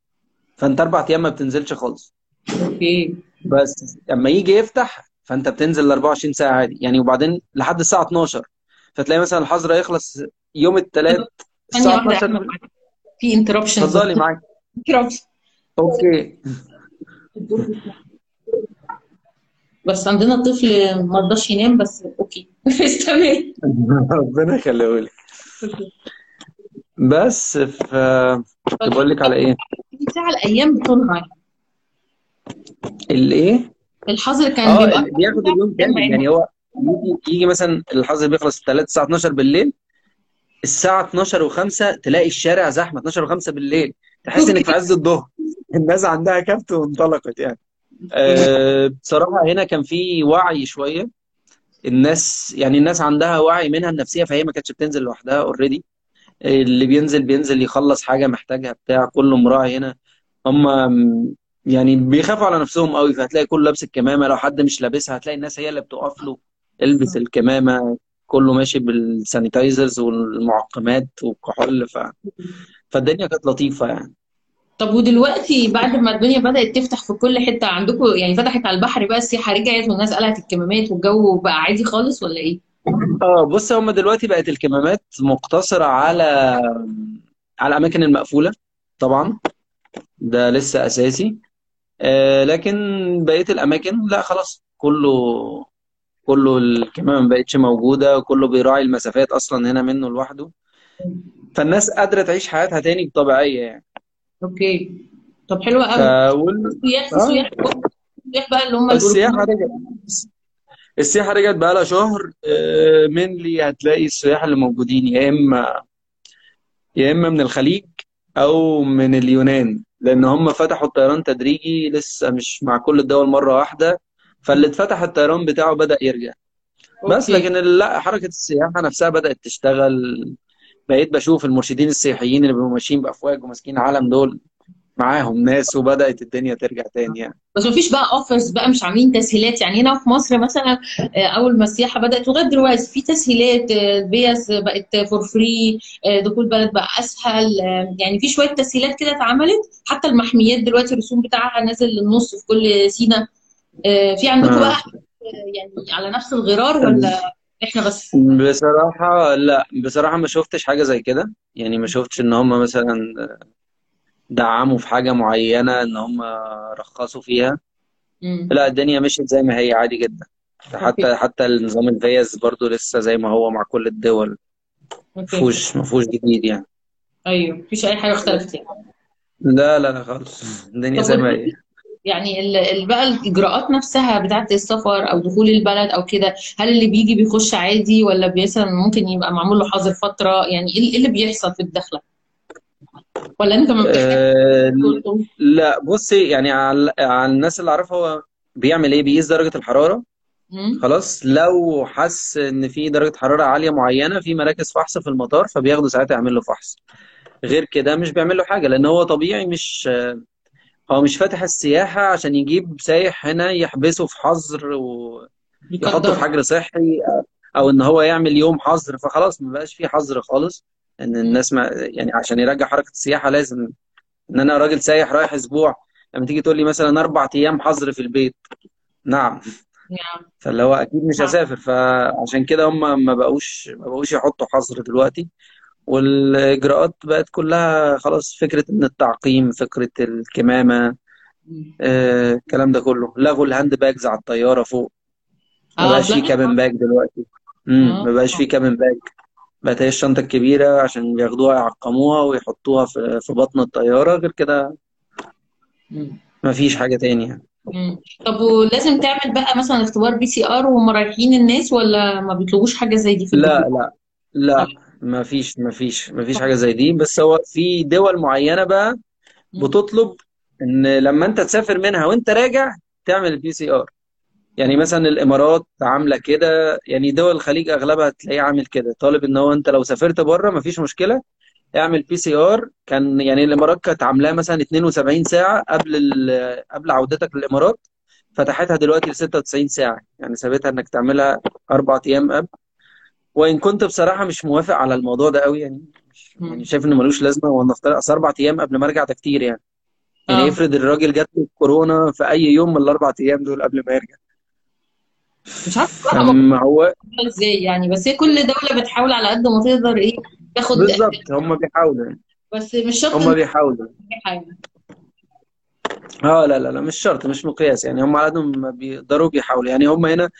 [SPEAKER 2] فانت أربع أيام ما بتنزلش خالص.
[SPEAKER 1] okay.
[SPEAKER 2] بس اما يجي يفتح فانت بتنزل ال 24 ساعة عادي. يعني وبعدين لحد الساعة 12 فتلاقي مثلا الحظر يخلص يوم الثلاث الساعة
[SPEAKER 1] واحدة يا
[SPEAKER 2] 12
[SPEAKER 1] أحمد. في انتربشنز
[SPEAKER 2] اتفضلي معاك. أوكي.
[SPEAKER 1] بس عندنا طفل ما رضاش ينام بس أوكي. استمر
[SPEAKER 2] ربنا يخليه بس ف بقول لك على إيه؟
[SPEAKER 1] ساعة الأيام بتنهار
[SPEAKER 2] الإيه؟
[SPEAKER 1] الحظر كان
[SPEAKER 2] آه
[SPEAKER 1] بيبقى
[SPEAKER 2] بياخد اليوم كامل يعني هو يجي يجي مثلا الحظر بيخلص 3 الساعة 12 بالليل الساعة 12 و5 تلاقي الشارع زحمة 12 و5 بالليل. تحس إنك في عز الظهر. الناس عندها كبت وانطلقت يعني. بصراحة هنا كان في وعي شوية. الناس يعني الناس عندها وعي منها النفسية فهي ما كانتش بتنزل لوحدها اوريدي اللي بينزل بينزل يخلص حاجة محتاجها بتاع كله مراعي هنا. هم يعني بيخافوا على نفسهم قوي فهتلاقي كله لابس الكمامة. لو حد مش لابسها هتلاقي الناس هي اللي بتقف له البس الكمامة. كله ماشي بالسانيتايزرز والمعقمات والكحول ف... فالدنيا كانت لطيفة يعني.
[SPEAKER 1] طب ودلوقتي بعد ما الدنيا بدأت تفتح في كل حتة عندكم يعني فتحت على البحر بقى السياحة رجعت والناس قلعت الكمامات والجو بقى عادي خالص ولا إيه؟
[SPEAKER 2] آه بص هم دلوقتي بقت الكمامات مقتصرة على على الأماكن المقفولة طبعا. ده لسه أساسي. آه لكن بقية الأماكن لا خلاص. كله كله الكمامة ما بقتش موجودة كله بيراعي المسافات أصلا هنا منه لوحده. فالناس قادرة تعيش حياتها تاني بطبيعية يعني.
[SPEAKER 1] أوكي. طب حلو
[SPEAKER 2] ف...
[SPEAKER 1] قوي.
[SPEAKER 2] وال...
[SPEAKER 1] سياح
[SPEAKER 2] آه.
[SPEAKER 1] سياح سياح بقى اللي هم السياحة
[SPEAKER 2] رجعت السياحة رجعت بقى لها شهر منلي هتلاقي السياح اللي موجودين يا اما يا إما من الخليج أو من اليونان لأن هم فتحوا الطيران تدريجي لسه مش مع كل الدول مرة واحدة فاللي اتفتح الطيران بتاعه بدأ يرجع. بس
[SPEAKER 1] okay.
[SPEAKER 2] لكن لا حركة السياحة نفسها بدأت تشتغل. بقيت بشوف المرشدين السياحيين اللي بيبقوا ماشيين بأفواج وماسكين علم دول معاهم ناس وبدأت الدنيا ترجع تاني يعني.
[SPEAKER 1] بس مفيش بقى offers بقى مش عاملين تسهيلات. يعني هنا في مصر مثلا آه، أول ما السياحة بدأت لغاية دلوقتي في تسهيلات آه، الفيز بقت for free دخول البلد بقى أسهل. آه، يعني في شوية تسهيلات كده اتعملت. حتى المحميات دلوقتي الرسوم بتاعها نازل للنص في كل سينا آه، في عندكم بقى
[SPEAKER 2] آه.
[SPEAKER 1] آه، يعني على نفس الغرار ولا؟ إحنا بس.
[SPEAKER 2] بصراحة لا بصراحة ما شفتش حاجة زي كده. يعني ما شفتش إن هم مثلا دعموا في حاجة معينة إن هم رخصوا فيها.
[SPEAKER 1] امم
[SPEAKER 2] لا الدنيا مشيت زي ما هي عادي جدا. حتى حتى النظام الفيز برضو لسه زي ما هو مع كل الدول. مفهوش مفهوش جديد يعني.
[SPEAKER 1] أيوه مفيش أي حاجة اختلفت يعني.
[SPEAKER 2] لا لا لا خالص. الدنيا زي ما هي.
[SPEAKER 1] يعني بقى الإجراءات نفسها بتاعت السفر أو دخول البلد أو كده هل اللي بيجي بيخش عادي ولا مثلا ممكن يبقى معمول له حظر فترة؟ يعني إيه إيه اللي بيحصل في الدخلة؟ ولا أنت ما
[SPEAKER 2] أه
[SPEAKER 1] تقول
[SPEAKER 2] لا بصي يعني على, على الناس اللي أعرفها هو بيعمل إيه؟ بيقيس درجة الحرارة.
[SPEAKER 1] امم
[SPEAKER 2] خلاص لو حس إن في درجة حرارة عالية معينة في مراكز فحص في المطار فبياخدوا ساعتها يعمل له فحص. غير كده مش بيعمل له حاجة لأن هو طبيعي مش هو مش فاتح السياحة عشان يجيب سايح هنا يحبسه في حظر ويحطه في حجر صحي أو إن هو يعمل يوم حظر. فخلاص ما بقاش في حظر خالص.
[SPEAKER 1] مم.
[SPEAKER 2] الناس ما يعني عشان يرجع حركة السياحة لازم إن أنا راجل سايح رايح أسبوع. لما تيجي تقول لي مثلا أربع أيام حظر في البيت. نعم.
[SPEAKER 1] نعم.
[SPEAKER 2] فاللي هو أكيد مش
[SPEAKER 1] نعم.
[SPEAKER 2] هسافر. فعشان كده هم ما بقوش ما بقوش يحطوا حظر دلوقتي. والإجراءات بقت كلها خلاص فكرة إن التعقيم فكرة
[SPEAKER 1] الكمامة.
[SPEAKER 2] آه، الكلام ده كله. لغوا ال hand bags على الطيارة فوق. ما
[SPEAKER 1] آه
[SPEAKER 2] بقاش
[SPEAKER 1] اتلغت
[SPEAKER 2] cabin bag دلوقتي. امم ما بقاش
[SPEAKER 1] آه.
[SPEAKER 2] فيه cabin bag. بقت هي الشنطة الكبيرة عشان بياخدوها يعقموها ويحطوها في في بطن الطيارة. غير كده. ما فيش حاجة تانية يعني.
[SPEAKER 1] طب ولازم تعمل بقى مثلا اختبار PCR وهم رايحين الناس ولا ما بيطلبوش حاجة زي دي في
[SPEAKER 2] لا؟ لا لا. ما فيش ما فيش ما فيش حاجة زي دي. بس هو في دول معينة بقى. بتطلب إن لما أنت تسافر منها وأنت راجع تعمل ال PCR يعني مثلا الإمارات عاملة كده يعني دول الخليج أغلبها تلاقيه عامل كده. طالب إن هو أنت لو سافرت بره مفيش مشكلة اعمل PCR كان يعني الإمارات كانت عاملاه مثلا 72 ساعة قبل قبل عودتك للإمارات فتحتها دلوقتي ل 96 ساعة. يعني سابتها إنك تعملها أربع أيام قبل. وإن كنت بصراحة مش موافق على الموضوع ده قوي يعني. مش يعني. شايف انه ملوش لازمة ونفترض اصل أربع أيام قبل ما أرجع ده كتير يعني. يعني
[SPEAKER 1] آه.
[SPEAKER 2] افرض الراجل جات له كورونا في أي يوم من الأربع أيام دول قبل ما يرجع.
[SPEAKER 1] مش الموضوع
[SPEAKER 2] فما هو
[SPEAKER 1] إزاي يعني؟ بس هي كل دولة بتحاول على قد ما تقدر إيه تاخد
[SPEAKER 2] بالظبط هم بيحاولوا يعني.
[SPEAKER 1] بس مش شرط
[SPEAKER 2] هم بيحاولوا.
[SPEAKER 1] حاجة.
[SPEAKER 2] آه لا لا لا مش شرط مش مقياس يعني. هم على قد ما بيقدروا بيحاولوا. يعني هم هنا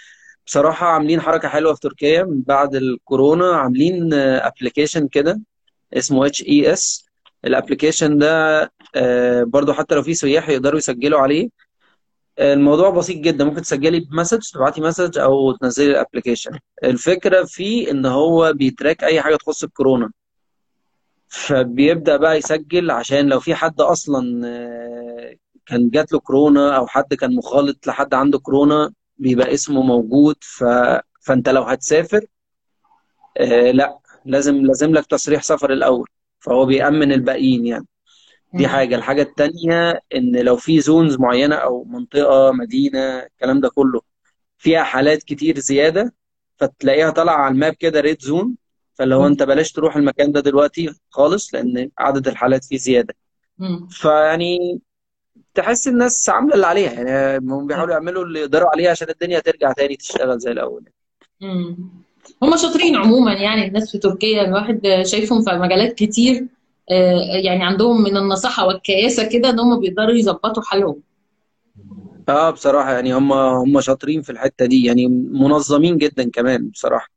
[SPEAKER 2] بصراحة عاملين حركة حلوة في تركيا من بعد الكورونا عاملين ابلكيشن كده اسمه HES ال application ده آه، برضو حتى لو في سياح يقدروا يسجلوا عليه. آه، الموضوع بسيط جدا ممكن تسجلي ب message تبعتي message أو تنزلي ال application الفكرة فيه إن هو بي track أي حاجة تخص الكورونا. فبيبدأ بقى يسجل عشان لو في حد أصلا آه، كان جات له كورونا أو حد كان مخالط لحد عنده كورونا بيبقى اسمه موجود ف... فانت لو هتسافر آه لا لازم لازم لك تصريح سفر الأول فهو بيأمن الباقيين يعني دي
[SPEAKER 1] مم.
[SPEAKER 2] حاجة الحاجة التانية إن لو في zones معينة أو منطقة مدينة الكلام ده كله فيها حالات كتير زيادة فتلاقيها طالعة على ال map كده red zone فاللي هو
[SPEAKER 1] مم.
[SPEAKER 2] أنت بلاش تروح المكان ده دلوقتي خالص لأن عدد الحالات فيه زيادة
[SPEAKER 1] مم.
[SPEAKER 2] فيعني تحس الناس عاملة اللي عليها يعني هم بيحاولوا يعملوا اللي يقدروا عليه عشان الدنيا ترجع تاني تشتغل زي الأول.
[SPEAKER 1] مم. هم شاطرين عموما يعني الناس في تركيا الواحد شايفهم في مجالات كتير آه، يعني عندهم من النصاحة والكياسة كده إن هم بيقدروا يظبطوا حالهم.
[SPEAKER 2] آه بصراحة يعني هم هم شاطرين في الحتة دي يعني منظمين جدا كمان بصراحة.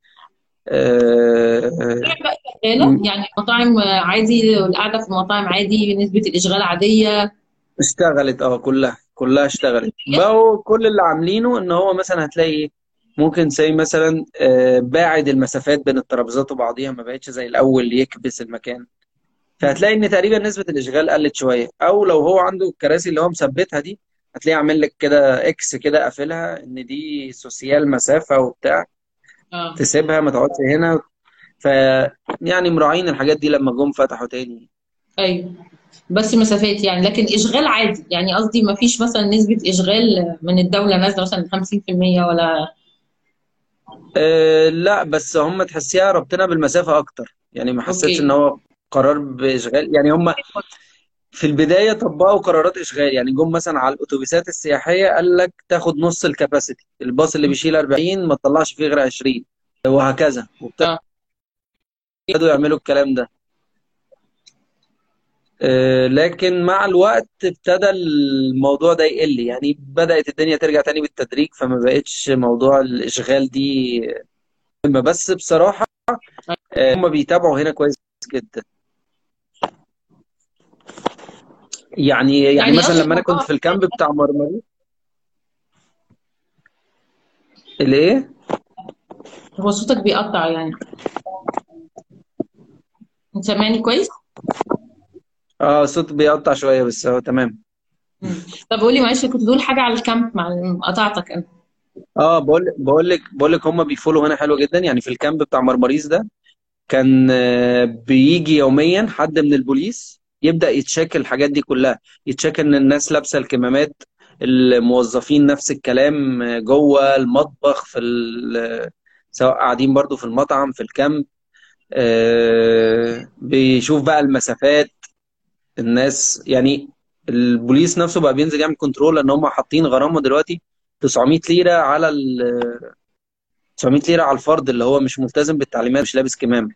[SPEAKER 2] آه
[SPEAKER 1] شغالة يعني المطاعم عادي القعدة في المطاعم عادي نسبة الإشغال عادية.
[SPEAKER 2] اشتغلت آه كلها كلها اشتغلت. بقوا كل اللي عاملينه إن هو مثلا هتلاقي ممكن زي مثلا آه باعد المسافات بين الترابيزات وبعضيها ما بقتش زي الأول يكبس المكان. فهتلاقي إن تقريبا نسبة الإشغال قلت شوية. أو لو هو عنده الكراسي اللي هو مثبتها دي هتلاقيه عامل لك كده X كده قافلها إن دي sosyal mesafe وبتاع.
[SPEAKER 1] آه.
[SPEAKER 2] تسيبها ما تقعدش هنا. ف يعني مراعين الحاجات دي لما جم فتحوا تاني.
[SPEAKER 1] أيوه. بس مسافات يعني. لكن إشغال عادي. يعني قصدي ما فيش مثلا نسبة إشغال من الدولة نازلة مثلا 50% ولا
[SPEAKER 2] أه لا بس هم تحسيها ربطنا بالمسافة أكتر. يعني ما حسيتش
[SPEAKER 1] أوكي.
[SPEAKER 2] هو قرار بإشغال. يعني هم في البداية طبقوا قرارات إشغال. يعني جم مثلا على الأتوبيسات السياحية قال لك تاخد نص الكباسيتي. الباص اللي بيشيل 40 ما تطلعش فيه غير 20 وهكذا. وابتدوا
[SPEAKER 1] آه.
[SPEAKER 2] يعملوا الكلام ده. لكن مع الوقت ابتدى الموضوع ده يقل. يعني بدأت الدنيا ترجع تاني بالتدريج فما بقتش موضوع الإشغال دي مهمة. بس بصراحة أه هم بيتابعوا هنا كويس جدا. يعني يعني
[SPEAKER 1] يعني
[SPEAKER 2] مثلا لما أنا كنت في الكامب بتاع مرمري. الإيه؟
[SPEAKER 1] هو صوتك بيقطع يعني. أنت سامعني كويس؟
[SPEAKER 2] آه صوت بيقطع شوية بس هو تمام.
[SPEAKER 1] طب قولي معلش كنت بتقول حاجة على الكامب مع قطعتك أنا.
[SPEAKER 2] آه بقول بقول لك بقول لك هم بي follow وا هنا حلو جدا. يعني في ال camp بتاع مرمريس ده كان آه، بيجي يوميا حد من البوليس يبدأ ي check الحاجات دي كلها. ي check إن الناس لابسة الكمامات الموظفين نفس الكلام آه، جوه المطبخ في ال- سواء قاعدين برضو في المطعم في ال camp. آه، بيشوف بقى المسافات. الناس يعني البوليس نفسه بقى بينزل يعمل control لأن هم حاطين غرامة دلوقتي 900 ليرة على ال 900 ليرة على الفرد اللي هو مش ملتزم بالتعليمات مش لابس كمامة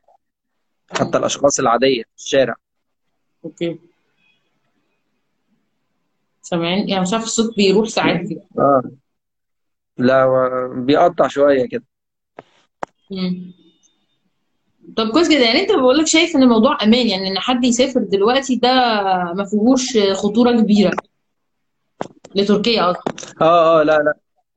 [SPEAKER 2] حتى. الأشخاص العادية في الشارع.
[SPEAKER 1] okay. سامعني يعني مش عارف الصوت بيروح ساعات كده.
[SPEAKER 2] آه. لا بيقطع شوية كده.
[SPEAKER 1] مم. طب كويس جدا. يعني انت بقول لك شايف إن الموضوع أمان يعني إن حد يسافر دلوقتي ده ما فيهوش خطورة كبيرة لتركيا قصدي
[SPEAKER 2] آه آه لا لا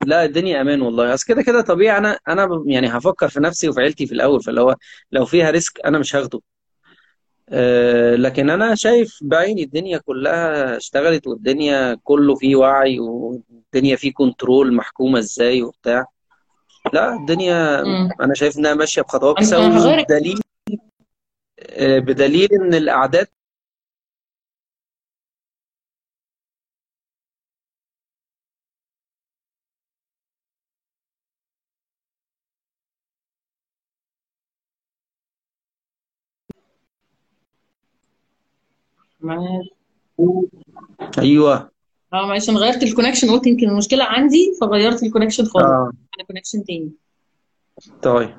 [SPEAKER 2] لا الدنيا أمان والله. أصل كده كده طبيعي. أنا أنا يعني هفكر في نفسي وفي عيلتي في الأول فاللي هو لو فيها risk أنا مش هاخده. آه لكن أنا شايف بعيني الدنيا كلها اشتغلت والدنيا كله فيه وعي والدنيا فيه control محكومة إزاي وبتاع. لا الدنيا
[SPEAKER 1] مم.
[SPEAKER 2] أنا شايف إنها ماشية بخطوات
[SPEAKER 1] هغير
[SPEAKER 2] وبدليل آه بدليل إن
[SPEAKER 1] الأعداد.
[SPEAKER 2] أيوه
[SPEAKER 1] آه معلش أنا غيرت ال connection قلت يمكن المشكلة عندي فغيرت ال connection خالص.
[SPEAKER 2] آه.
[SPEAKER 1] على connection تاني.
[SPEAKER 2] طيب.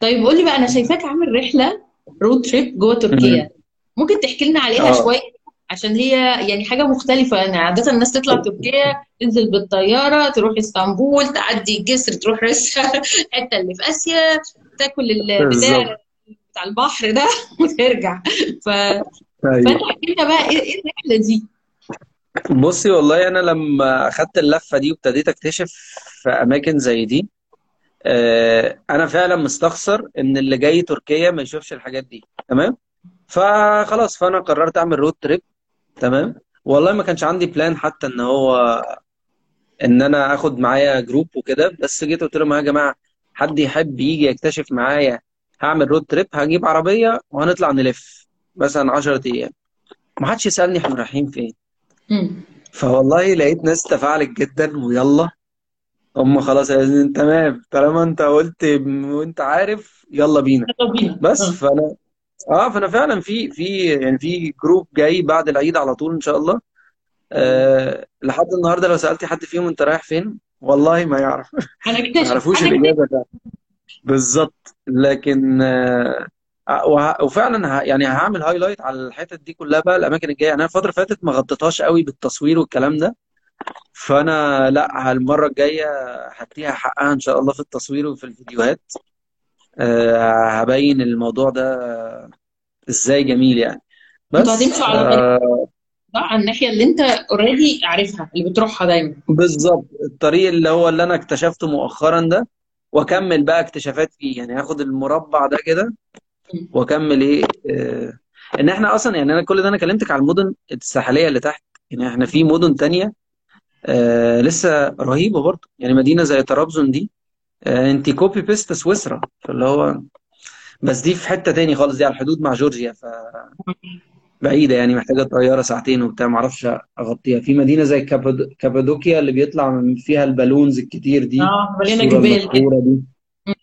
[SPEAKER 1] طيب قول لي بقى أنا شايفاك عامل رحلة رود تريب جوه تركيا.
[SPEAKER 2] مم.
[SPEAKER 1] ممكن تحكي لنا عليها
[SPEAKER 2] آه.
[SPEAKER 1] شوية؟ عشان هي يعني حاجة مختلفة. يعني عادة الناس تطلع تركيا تنزل بالطيارة تروح إسطنبول تعدي الجسر تروح رسها الحتة اللي في آسيا تاكل البتاع بتاع البحر ده وترجع. ف...
[SPEAKER 2] فأنت
[SPEAKER 1] احكي لنا بقى إيه إيه الرحلة دي؟
[SPEAKER 2] بصي والله أنا لما أخدت اللفة دي وابتديت أكتشف في أماكن زي دي آه، أنا فعلا مستخسر إن اللي جاي تركيا ما يشوفش الحاجات دي تمام؟ فخلاص فأنا قررت أعمل road trip تمام؟ والله ما كانش عندي plan حتى إن هو إن أنا آخد معايا group وكده بس جيت قلت لهم يا جماعة حد يحب يجي يكتشف معايا هعمل road trip هجيب عربية وهنطلع نلف مثلا 10 أيام. ما حدش يسألني إحنا رايحين فين. فوالله لقيت ناس تفاعلت جدا ويلا. هم خلاص تمام طالما انت قلت وانت عارف يلا بينا. بس
[SPEAKER 1] آه.
[SPEAKER 2] فأنا آه فأنا فعلا في في يعني في group جاي بعد العيد على طول إن شاء الله. آه لحد النهارده لو سالتي حد فيهم أنت رايح فين والله ما يعرف. ما يعرفوش الإجابة بالظبط. لكن آه وفعلا ه- يعني هعمل highlight على الحتت دي كلها بقى الأماكن الجاية. يعني أنا الفترة اللي فاتت ما غطيتهاش قوي بالتصوير والكلام ده. فأنا لأ المره الجاية هديها حقها إن شاء الله في التصوير وفي الفيديوهات. آه هبين الموضوع ده إزاي جميل يعني.
[SPEAKER 1] أنتوا
[SPEAKER 2] بس
[SPEAKER 1] هتمشوا على
[SPEAKER 2] آه
[SPEAKER 1] صح على الناحية اللي أنت اوريدي عارفها اللي بتروحها دايما.
[SPEAKER 2] بالظبط. الطريق اللي هو اللي أنا اكتشفته مؤخرا ده وأكمل بقى اكتشافات فيه. يعني هاخد المربع ده كده. وأكمل إيه آه إن إحنا أصلا يعني أنا كل ده أنا كلمتك على المدن الساحلية اللي تحت. يعني إحنا في مدن تانية آه لسه رهيبة برضه. يعني مدينة زي طرابزون دي آه انت copy paste سويسرا. فاللي هو بس دي في حتة تاني خالص دي على الحدود مع جورجيا فبعيده يعني محتاجة طيارة ساعتين وبتاع ما أعرفش أغطيها. في مدينة زي كاباد- كابادوكيا اللي بيطلع من فيها ال balloons الكتير دي
[SPEAKER 1] آه
[SPEAKER 2] الصورة
[SPEAKER 1] جبال
[SPEAKER 2] دي.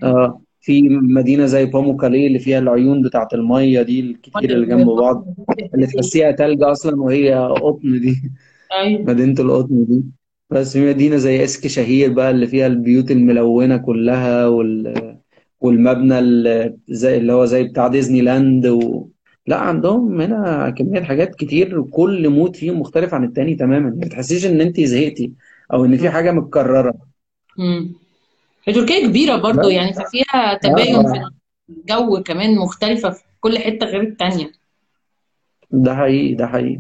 [SPEAKER 2] آه. في مدينة زي باموكالي اللي فيها العيون بتاعت المية دي الكتير اللي جنب بعض اللي تحسيها تلج أصلا وهي قطن دي
[SPEAKER 1] أيوه.
[SPEAKER 2] مدينة القطن دي. بس في مدينة زي إسكي شهير بقى اللي فيها البيوت الملونة كلها وال والمبنى اللي زي اللي هو زي بتاع ديزني لاند و... لا عندهم هنا كمية حاجات كتير وكل mood فيهم مختلف عن التاني تماما. ما تحسيش إن انت زهقتي أو إن في حاجة متكررة.
[SPEAKER 1] مم. هي تركيا كبيرة برضو يعني ففيها تباين في الجو كمان مختلفة في كل حتة غير التانية.
[SPEAKER 2] ده حقيقي ده حقيقي.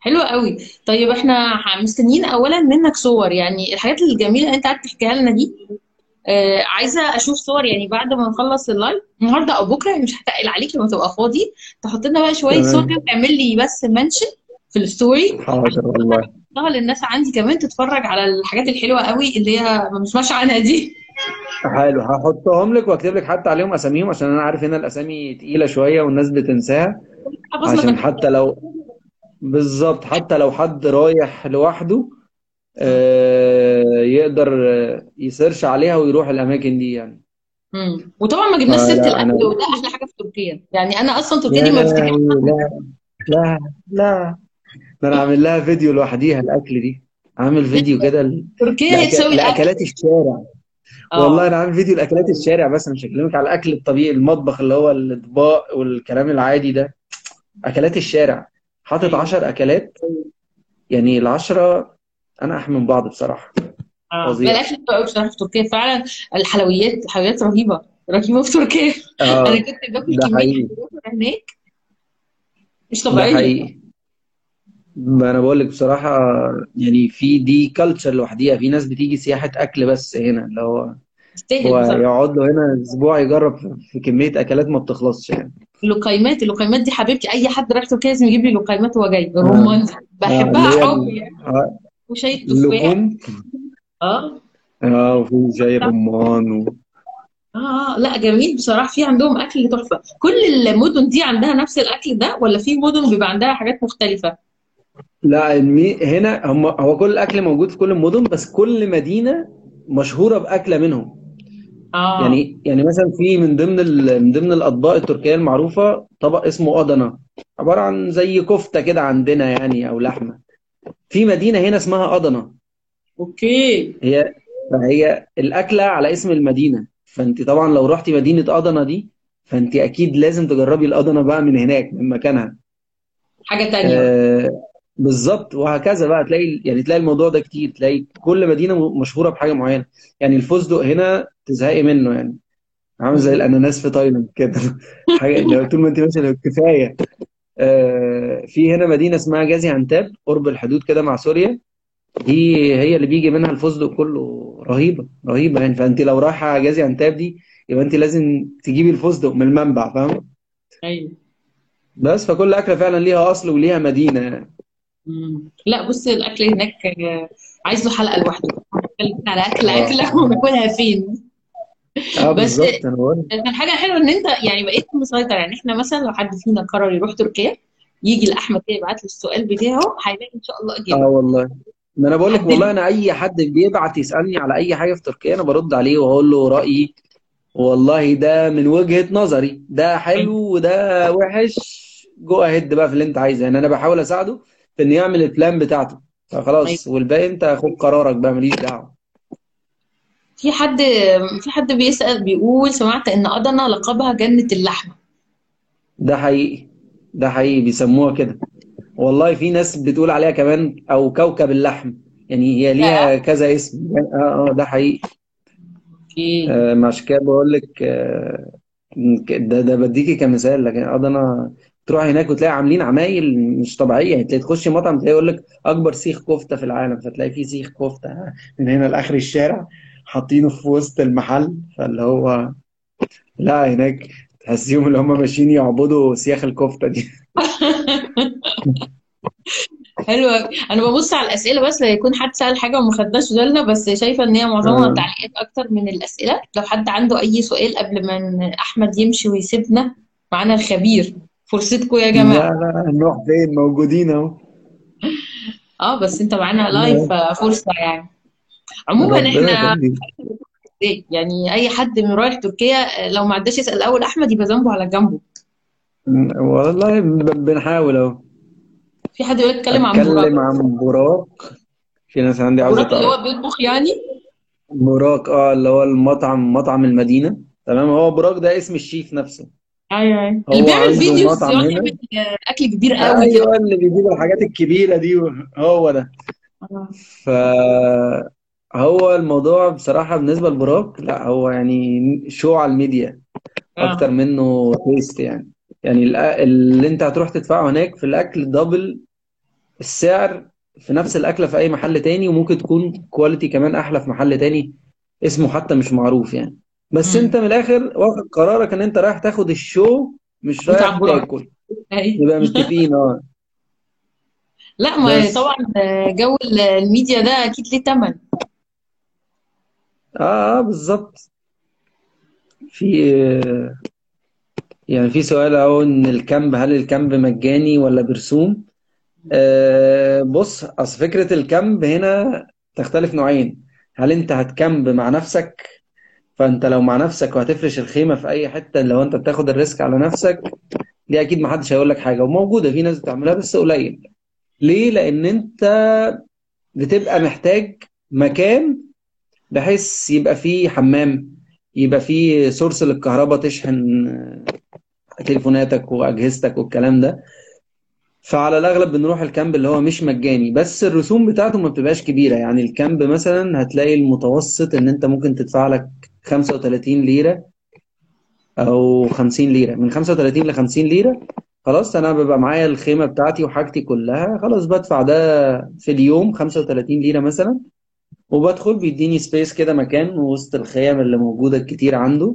[SPEAKER 1] حلو قوي. طيب إحنا مستنيين اولا منك صور يعني الحاجات الجميلة اللي انت قاعد تحكيها لنا دي آه عايزة أشوف صور يعني بعد ما نخلص ال live النهارده أو بكرة يعني مش هتقل عليك لما تبقى فاضي تحط لنا بقى شوية صور كده تعمل لي بس mention في ال story.
[SPEAKER 2] حاضر والله.
[SPEAKER 1] عشان الناس عندي كمان تتفرج على الحاجات الحلوة قوي اللي هي ما بنسمعش عنها دي.
[SPEAKER 2] حلو هحطهم لك وأكتب لك حتى عليهم أساميهم عشان أنا عارف هنا الأسامي تقيلة شوية والناس بتنساها. عشان حتى لو بالظبط حتى لو حد رايح لوحده آه، يقدر يسيرش عليها ويروح الأماكن دي يعني.
[SPEAKER 1] امم وطبعا ما جبناش سيرة
[SPEAKER 2] الأكل
[SPEAKER 1] وده أحلى حاجة في تركيا. يعني أنا أصلا تركيا
[SPEAKER 2] يا
[SPEAKER 1] دي ما بفتكرش
[SPEAKER 2] لا لا لا. ده أنا عامل لها فيديو لوحديها الأكل دي. عامل فيديو كده
[SPEAKER 1] تركيا هي
[SPEAKER 2] لأك...
[SPEAKER 1] تسوي الأكل.
[SPEAKER 2] لأكلات الشارع. والله
[SPEAKER 1] آه
[SPEAKER 2] أنا عامل فيديو لأكلات الشارع بس مش هكلمك على الأكل الطبيعي المطبخ اللي هو الأطباق والكلام العادي ده. أكلات الشارع. حاطط
[SPEAKER 1] أيوه.
[SPEAKER 2] 10 أكلات. يعني العشرة أنا احمل من بعض بصراحة.
[SPEAKER 1] آه. الأكل قوي بصراحة في تركيا. فعلا الحلويات الحلويات رهيبة. رهيبة في تركيا. أنا
[SPEAKER 2] آه
[SPEAKER 1] كنت باكل كمية هناك. مش
[SPEAKER 2] طبيعية. ما أنا بقول لك بصراحة يعني في دي كلتشر لوحديها. في ناس بتيجي سياحة أكل بس هنا اللي هو هو
[SPEAKER 1] بصراحة.
[SPEAKER 2] يقعد له هنا أسبوع يجرب في كمية أكلات ما بتخلصش يعني.
[SPEAKER 1] اللقيمات اللقيمات دي حبيبتي أي حد رايح تركيا لازم يجيب لي لقيمات وهو جاي. دي
[SPEAKER 2] آه.
[SPEAKER 1] بحبها
[SPEAKER 2] ال-
[SPEAKER 1] يعني
[SPEAKER 2] آه،
[SPEAKER 1] وشاي
[SPEAKER 2] اللحوم
[SPEAKER 1] آه.
[SPEAKER 2] آه وفي زي الرمان و...
[SPEAKER 1] آه. لا جميل بصراحة. في عندهم أكل تحفة. كل المدن دي عندها نفس الأكل ده ولا في مدن بيبقى عندها حاجات مختلفة؟
[SPEAKER 2] لا المي... هنا هم هو كل الاكل موجود في كل المدن بس كل مدينة مشهورة بأكلة منهم.
[SPEAKER 1] آه.
[SPEAKER 2] يعني يعني مثلا في من ضمن ال... من ضمن الأطباق التركية المعروفة طبق اسمه أدنى. عبارة عن زي كفتة كده عندنا يعني أو لحمة. في مدينة هنا اسمها أدنى.
[SPEAKER 1] okay.
[SPEAKER 2] هي فهي الأكلة على اسم المدينة. فأنت طبعا لو رحتي مدينة أضنة دي فأنت أكيد لازم تجربي الأضنة بقى من هناك من مكانها.
[SPEAKER 1] حاجة تانية.
[SPEAKER 2] آه بالظبط وهكذا بقى. تلاقي يعني تلاقي الموضوع ده كتير. تلاقي كل مدينة م- مشهورة بحاجة معينة. يعني الفستق هنا تزهقي منه يعني. عامل زي
[SPEAKER 1] مم.
[SPEAKER 2] الأناناس في تايلاند كده. حاجة لو طول ما أنت ماشية لو كفاية. آه في هنا مدينة اسمها جازي عنتاب قرب الحدود كده مع سوريا. دي هي اللي بيجي منها الفستق كله. رهيبة رهيبة يعني. فأنت لو رايحة جازي عنتاب دي يبقى أنت لازم تجيبي الفستق من المنبع فاهم
[SPEAKER 1] أيوه.
[SPEAKER 2] بس فكل أكلة فعلا ليها أصل وليها مدينة يعني.
[SPEAKER 1] مم. لا بص الأكل هناك آه، عايز له حلقة لوحده. نتكلم على أكل
[SPEAKER 2] آه.
[SPEAKER 1] أكلة وناكلها فين؟
[SPEAKER 2] آه
[SPEAKER 1] بس حاجة حلوة إن أنت يعني بقيت مسيطر. يعني إحنا مثلا لو حد فينا قرر يروح تركيا يجي لأحمد كده يبعت له السؤال بتاعه هيلاقي إن شاء الله
[SPEAKER 2] آه
[SPEAKER 1] اجابه
[SPEAKER 2] والله. ما أنا بقول لك والله أنا أي حد بيبعت يسألني على أي حاجة في تركيا أنا برد عليه وأقول له رأيي. والله ده من وجهة نظري. ده حلو وده وحش. جو اهيد بقى في اللي أنت عايزه. يعني أنا بحاول أساعده في إنه يعمل البلان بتاعته. فخلاص والباقي أنت خد قرارك بقى ماليش دعوة.
[SPEAKER 1] في حد في حد بيسأل بيقول سمعت إن أدنى لقبها جنة اللحمة.
[SPEAKER 2] ده حقيقي. ده حقيقي بيسموها كده. والله في ناس بتقول عليها كمان أو كوكب اللحم. يعني هي ليها كذا اسم. آه آه ده حقيقي.
[SPEAKER 1] أوكي.
[SPEAKER 2] آه عشان كده بقول لك آه ده ده بديكي كمثال لكن أنا تروح هناك وتلاقي عاملين عمايل مش طبيعية. يعني تلاقي تخش مطعم تلاقي يقول لك أكبر سيخ كفتة في العالم فتلاقي فيه سيخ كفتة من هنا لآخر الشارع حاطينه في وسط المحل. فاللي هو لا هناك تحسيهم اللي هم ماشيين يعبدوا سياخ الكفتة دي.
[SPEAKER 1] حلو أوي. أنا ببص على الأسئلة بس يكون حد سأل حاجة وما خدناش بالنا بس شايفة إن هي معظمها
[SPEAKER 2] آه.
[SPEAKER 1] تعليقات أكتر من الأسئلة. لو حد عنده أي سؤال قبل ما أحمد يمشي ويسيبنا معانا الخبير. فرصتكم يا
[SPEAKER 2] لا
[SPEAKER 1] جماعة
[SPEAKER 2] لا نروح فين؟ موجودين اهو.
[SPEAKER 1] آه بس انت معانا لايف فرصة يعني. عموما إحنا؟ يعني أي حد من رايح تركيا لو ما عداش يسأل الأول أحمد يبقى ذنبه على جنبه.
[SPEAKER 2] والله بنحاول اهو.
[SPEAKER 1] في حد يقول اتكلم عن براك
[SPEAKER 2] اتكلم عن براك في ناس عندي عاوزة
[SPEAKER 1] براك اللي هو بيطبخ يعني؟
[SPEAKER 2] براك آه اللي هو المطعم مطعم المدينة. تمام؟ هو براك ده اسم الشيف نفسه.
[SPEAKER 1] أيوه. أيوه
[SPEAKER 2] هو
[SPEAKER 1] اللي بيعمل
[SPEAKER 2] عنده
[SPEAKER 1] videos
[SPEAKER 2] مطعم
[SPEAKER 1] يقعد
[SPEAKER 2] هنا
[SPEAKER 1] يعمل أكل كبير قوي.
[SPEAKER 2] أيوه اللي بيجيب الحاجات الكبيرة دي هو ده.
[SPEAKER 1] آه.
[SPEAKER 2] فهو الموضوع بصراحة بالنسبة لبراك لا هو يعني show على الميديا أكتر
[SPEAKER 1] آه
[SPEAKER 2] منه taste يعني. يعني اللي أنت هتروح تدفعه هناك في الأكل double السعر في نفس الأكلة في أي محل تاني وممكن تكون quality كمان أحلى في محل تاني اسمه حتى مش معروف يعني. بس
[SPEAKER 1] مم.
[SPEAKER 2] انت من الآخر واخد قرارك ان انت رايح تاخد ال show
[SPEAKER 1] مش
[SPEAKER 2] رايح تاكل.
[SPEAKER 1] أيوه.
[SPEAKER 2] نبقى متفقين آه.
[SPEAKER 1] لا ما
[SPEAKER 2] بس.
[SPEAKER 1] طبعا جو الميديا ده أكيد ليه تمن.
[SPEAKER 2] آه آه بالظبط. في آه، يعني في سؤال أهو إن ال camp هل ال camp مجاني ولا برسوم؟ آه بص أصل فكرة ال camp هنا تختلف نوعين. هل أنت هت camp مع نفسك فانت لو مع نفسك وهتفرش الخيمة في أي حتة لو أنت بتاخد ال risk على نفسك دي أكيد محدش هيقول لك حاجة. وموجودة في ناس بتعملها بس قليل. ليه؟ لأن أنت بتبقى محتاج مكان بحيث يبقى فيه حمام يبقى فيه source للكهرباء تشحن تليفوناتك وأجهزتك والكلام ده. فعلى الأغلب بنروح ال camp اللي هو مش مجاني. بس الرسوم بتاعته ما بتبقاش كبيرة. يعني ال camp مثلا هتلاقي المتوسط إن أنت ممكن تدفع لك 35 ليرة أو 50 ليرة. من 35 ل 50 ليرة خلاص أنا ببقى معايا الخيمة بتاعتي وحاجتي كلها خلاص بدفع ده في اليوم 35 ليرة مثلا. وبدخل بيديني space كده مكان وسط الخيم اللي موجودة الكتير عنده.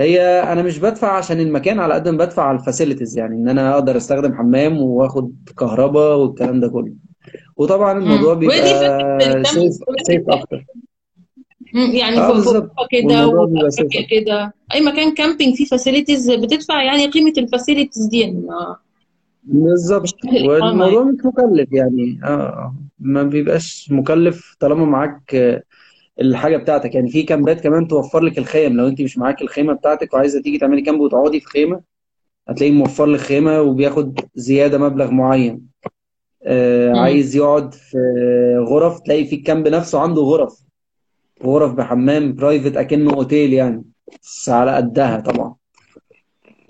[SPEAKER 2] هي أنا مش بدفع عشان المكان على قد ما بدفع على ال facilities يعني إن أنا أقدر أستخدم حمام وآخد كهرباء والكلام ده كله. وطبعا الموضوع بيبقى
[SPEAKER 1] safe
[SPEAKER 2] safe
[SPEAKER 1] أكتر. يعني
[SPEAKER 2] آه
[SPEAKER 1] فوق كده كده. أي مكان camping فيه facilities بتدفع يعني قيمة ال facilities دي يعني
[SPEAKER 2] بالظبط.
[SPEAKER 1] يعني.
[SPEAKER 2] والموضوع مش مكلف يعني. آه آه. ما بيبقاش مكلف طالما معاك آه، الحاجة بتاعتك. يعني في كامبات كمان توفر لك الخيم لو أنت مش معاك الخيمة بتاعتك وعايزة تيجي تعملي camp وتقعدي في خيمة هتلاقيه موفر لك خيمة وبياخد زيادة مبلغ معين. آه،. عايز يقعد في غرف تلاقي في ال camp نفسه عنده غرف. غرف بحمام private أكنه أوتيل يعني. بس على قدها طبعا.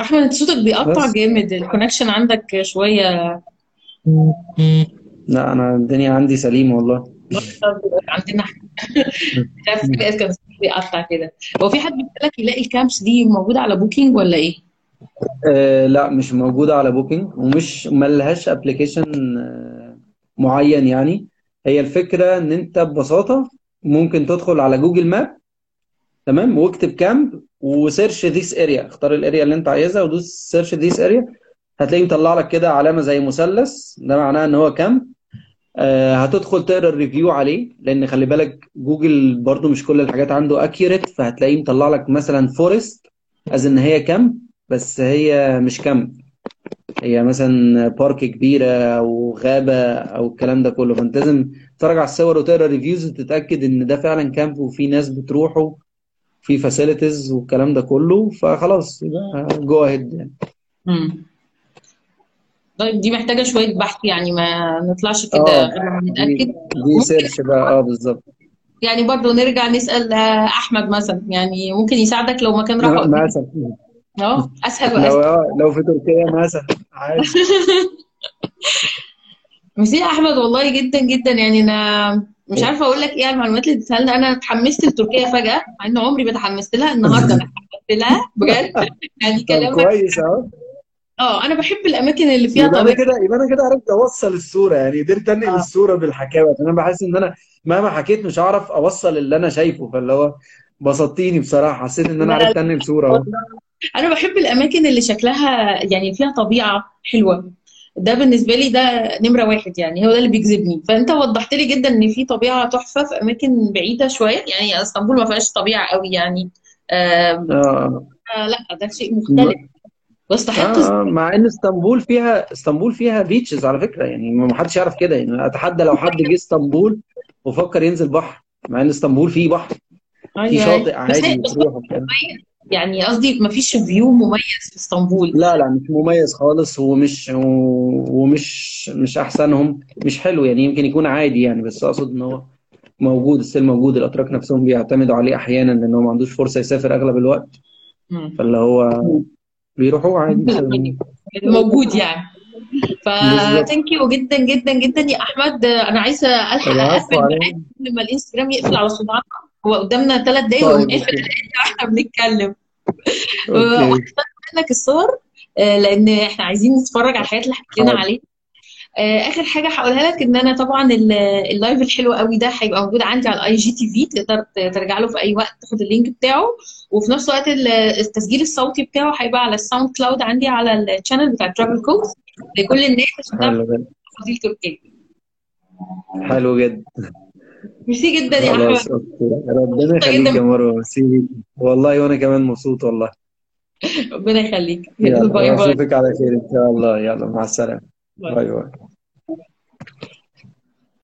[SPEAKER 1] أحمد أنت صوتك بيقطع
[SPEAKER 2] بس.
[SPEAKER 1] جامد. ال connection عندك شوية.
[SPEAKER 2] لا أنا الدنيا عندي سليمة والله.
[SPEAKER 1] عندنا مش عارف كان بيقطع كده. هو في حد بيسألك يلاقي ال camps دي موجودة على Booking ولا إيه؟
[SPEAKER 2] آه لا مش موجودة على Booking ومش ملهاش application معين يعني. هي الفكرة إن أنت ببساطة ممكن تدخل على Google Map تمام؟ واكتب camp و search this area اختار ال area اللي انت عايزها ودوس search this area هتلاقيه مطلع لك كده علامة زي مثلث ده معناه إن هو camp آه هتدخل تقرأ ال review عليه لأن خلي بالك جوجل برضو مش كل الحاجات عنده accurate فهتلاقيه مطلع لك مثلا forest as إن هي camp بس هي مش camp هي مثلا park كبيرة أو غابة أو الكلام ده كله. فأنت لازم تتفرج على الصور وتقرأ reviews تتأكد إن ده فعلا camp وفي ناس بتروحه في facilities والكلام ده كله. فخلاص يبقى go ahead يعني.
[SPEAKER 1] مم. طيب دي محتاجة شوية بحث يعني ما نطلعش كده
[SPEAKER 2] آه
[SPEAKER 1] غير لما
[SPEAKER 2] دي
[SPEAKER 1] نتأكد.
[SPEAKER 2] دي search بقى آه بالظبط.
[SPEAKER 1] يعني برضو نرجع نسأل آه، أحمد مثلا يعني ممكن يساعدك لو مكان قدامك
[SPEAKER 2] مثلا
[SPEAKER 1] آه أسهل
[SPEAKER 2] لو
[SPEAKER 1] وأسهل
[SPEAKER 2] آه لو في تركيا مثلا عادي.
[SPEAKER 1] ميرسي يا أحمد والله جدا جدا. يعني أنا مش عارفة أقول لك إيه على المعلومات اللي اديتها لنا أنا اتحمست لتركيا فجأة مع إن عمري ما اتحمست لها. النهاردة أنا اتحمست لها بجد. يعني كلامك
[SPEAKER 2] كويس أهو.
[SPEAKER 1] آه أنا بحب الأماكن اللي فيها
[SPEAKER 2] يبقى
[SPEAKER 1] أنا
[SPEAKER 2] كده يبقى أنا كده عرفت أوصل الصورة. يعني قدرت أنقل
[SPEAKER 1] آه.
[SPEAKER 2] الصورة بالحكاوه أنا بحس إن أنا مهما حكيت مش هعرف أوصل اللي أنا شايفه. فاللي هو بسطتيني بصراحة. حسيت إن
[SPEAKER 1] أنا
[SPEAKER 2] عرفت أنقل صورة
[SPEAKER 1] أنا بحب الأماكن اللي شكلها يعني فيها طبيعة حلوة. ده بالنسبة لي ده نمرة واحد يعني هو ده اللي بيجذبني. فأنت وضحت لي جدا إن في طبيعة تحفة في أماكن بعيدة شوية يعني إسطنبول ما فيهاش طبيعة قوي يعني. آم،
[SPEAKER 2] آه.
[SPEAKER 1] آه لا ده شيء مختلف. واستحق
[SPEAKER 2] آه آه مع إن إسطنبول فيها إسطنبول فيها بيتشز على فكرة يعني ما حدش يعرف كده يعني أتحدى لو حد جه إسطنبول وفكر ينزل بحر مع إن إسطنبول فيه بحر في شاطئ
[SPEAKER 1] أيوة. هي
[SPEAKER 2] عادي
[SPEAKER 1] بس. يعني قصدي ما فيش view مميز في اسطنبول.
[SPEAKER 2] لا لا مش مميز خالص ومش ومش مش أحسنهم مش حلو يعني يمكن يكون عادي يعني بس أقصد إن هو موجود still موجود الأتراك نفسهم بيعتمدوا عليه أحيانا لأن هو ما عندوش فرصة يسافر أغلب الوقت. فاللي هو بيروحوا عادي.
[SPEAKER 1] موجود يعني.
[SPEAKER 2] بالظبط.
[SPEAKER 1] ف thank you جدا جدا جدا يا أحمد. أنا
[SPEAKER 2] عايزة
[SPEAKER 1] ألحق
[SPEAKER 2] أقفل
[SPEAKER 1] معاك قبل ما الإنستجرام يقفل على صداعنا هو قدامنا ثلاث دقايق
[SPEAKER 2] طيب
[SPEAKER 1] ونقفل وإحنا بنتكلم. وهختار منك الصور آه، لأن إحنا عايزين نتفرج على الحاجات اللي حكيت لنا
[SPEAKER 2] حاضر.
[SPEAKER 1] عليها. آه، آخر حاجة هقولها لك إن أنا طبعا ال- ال live الحلو قوي ده هيبقى موجود عندي على ال IGTV تقدر ترجع له في أي وقت تاخد ال link بتاعه. وفي نفس الوقت ال- التسجيل الصوتي بتاعه هيبقى على ال SoundCloud عندي على ال channel بتاع Travel كوكس لكل الناس عشان تفاصيل تركيا
[SPEAKER 2] حلو جدا.
[SPEAKER 1] ميرسي جدا يا أحمد.
[SPEAKER 2] خلاص okay. ربنا يخليك يا مروة. ميرسي. والله وأنا كمان مبسوط والله.
[SPEAKER 1] ربنا يخليك. bye bye.
[SPEAKER 2] أشوفك على خير إن شاء الله. يلا مع
[SPEAKER 1] السلامة.
[SPEAKER 2] bye bye.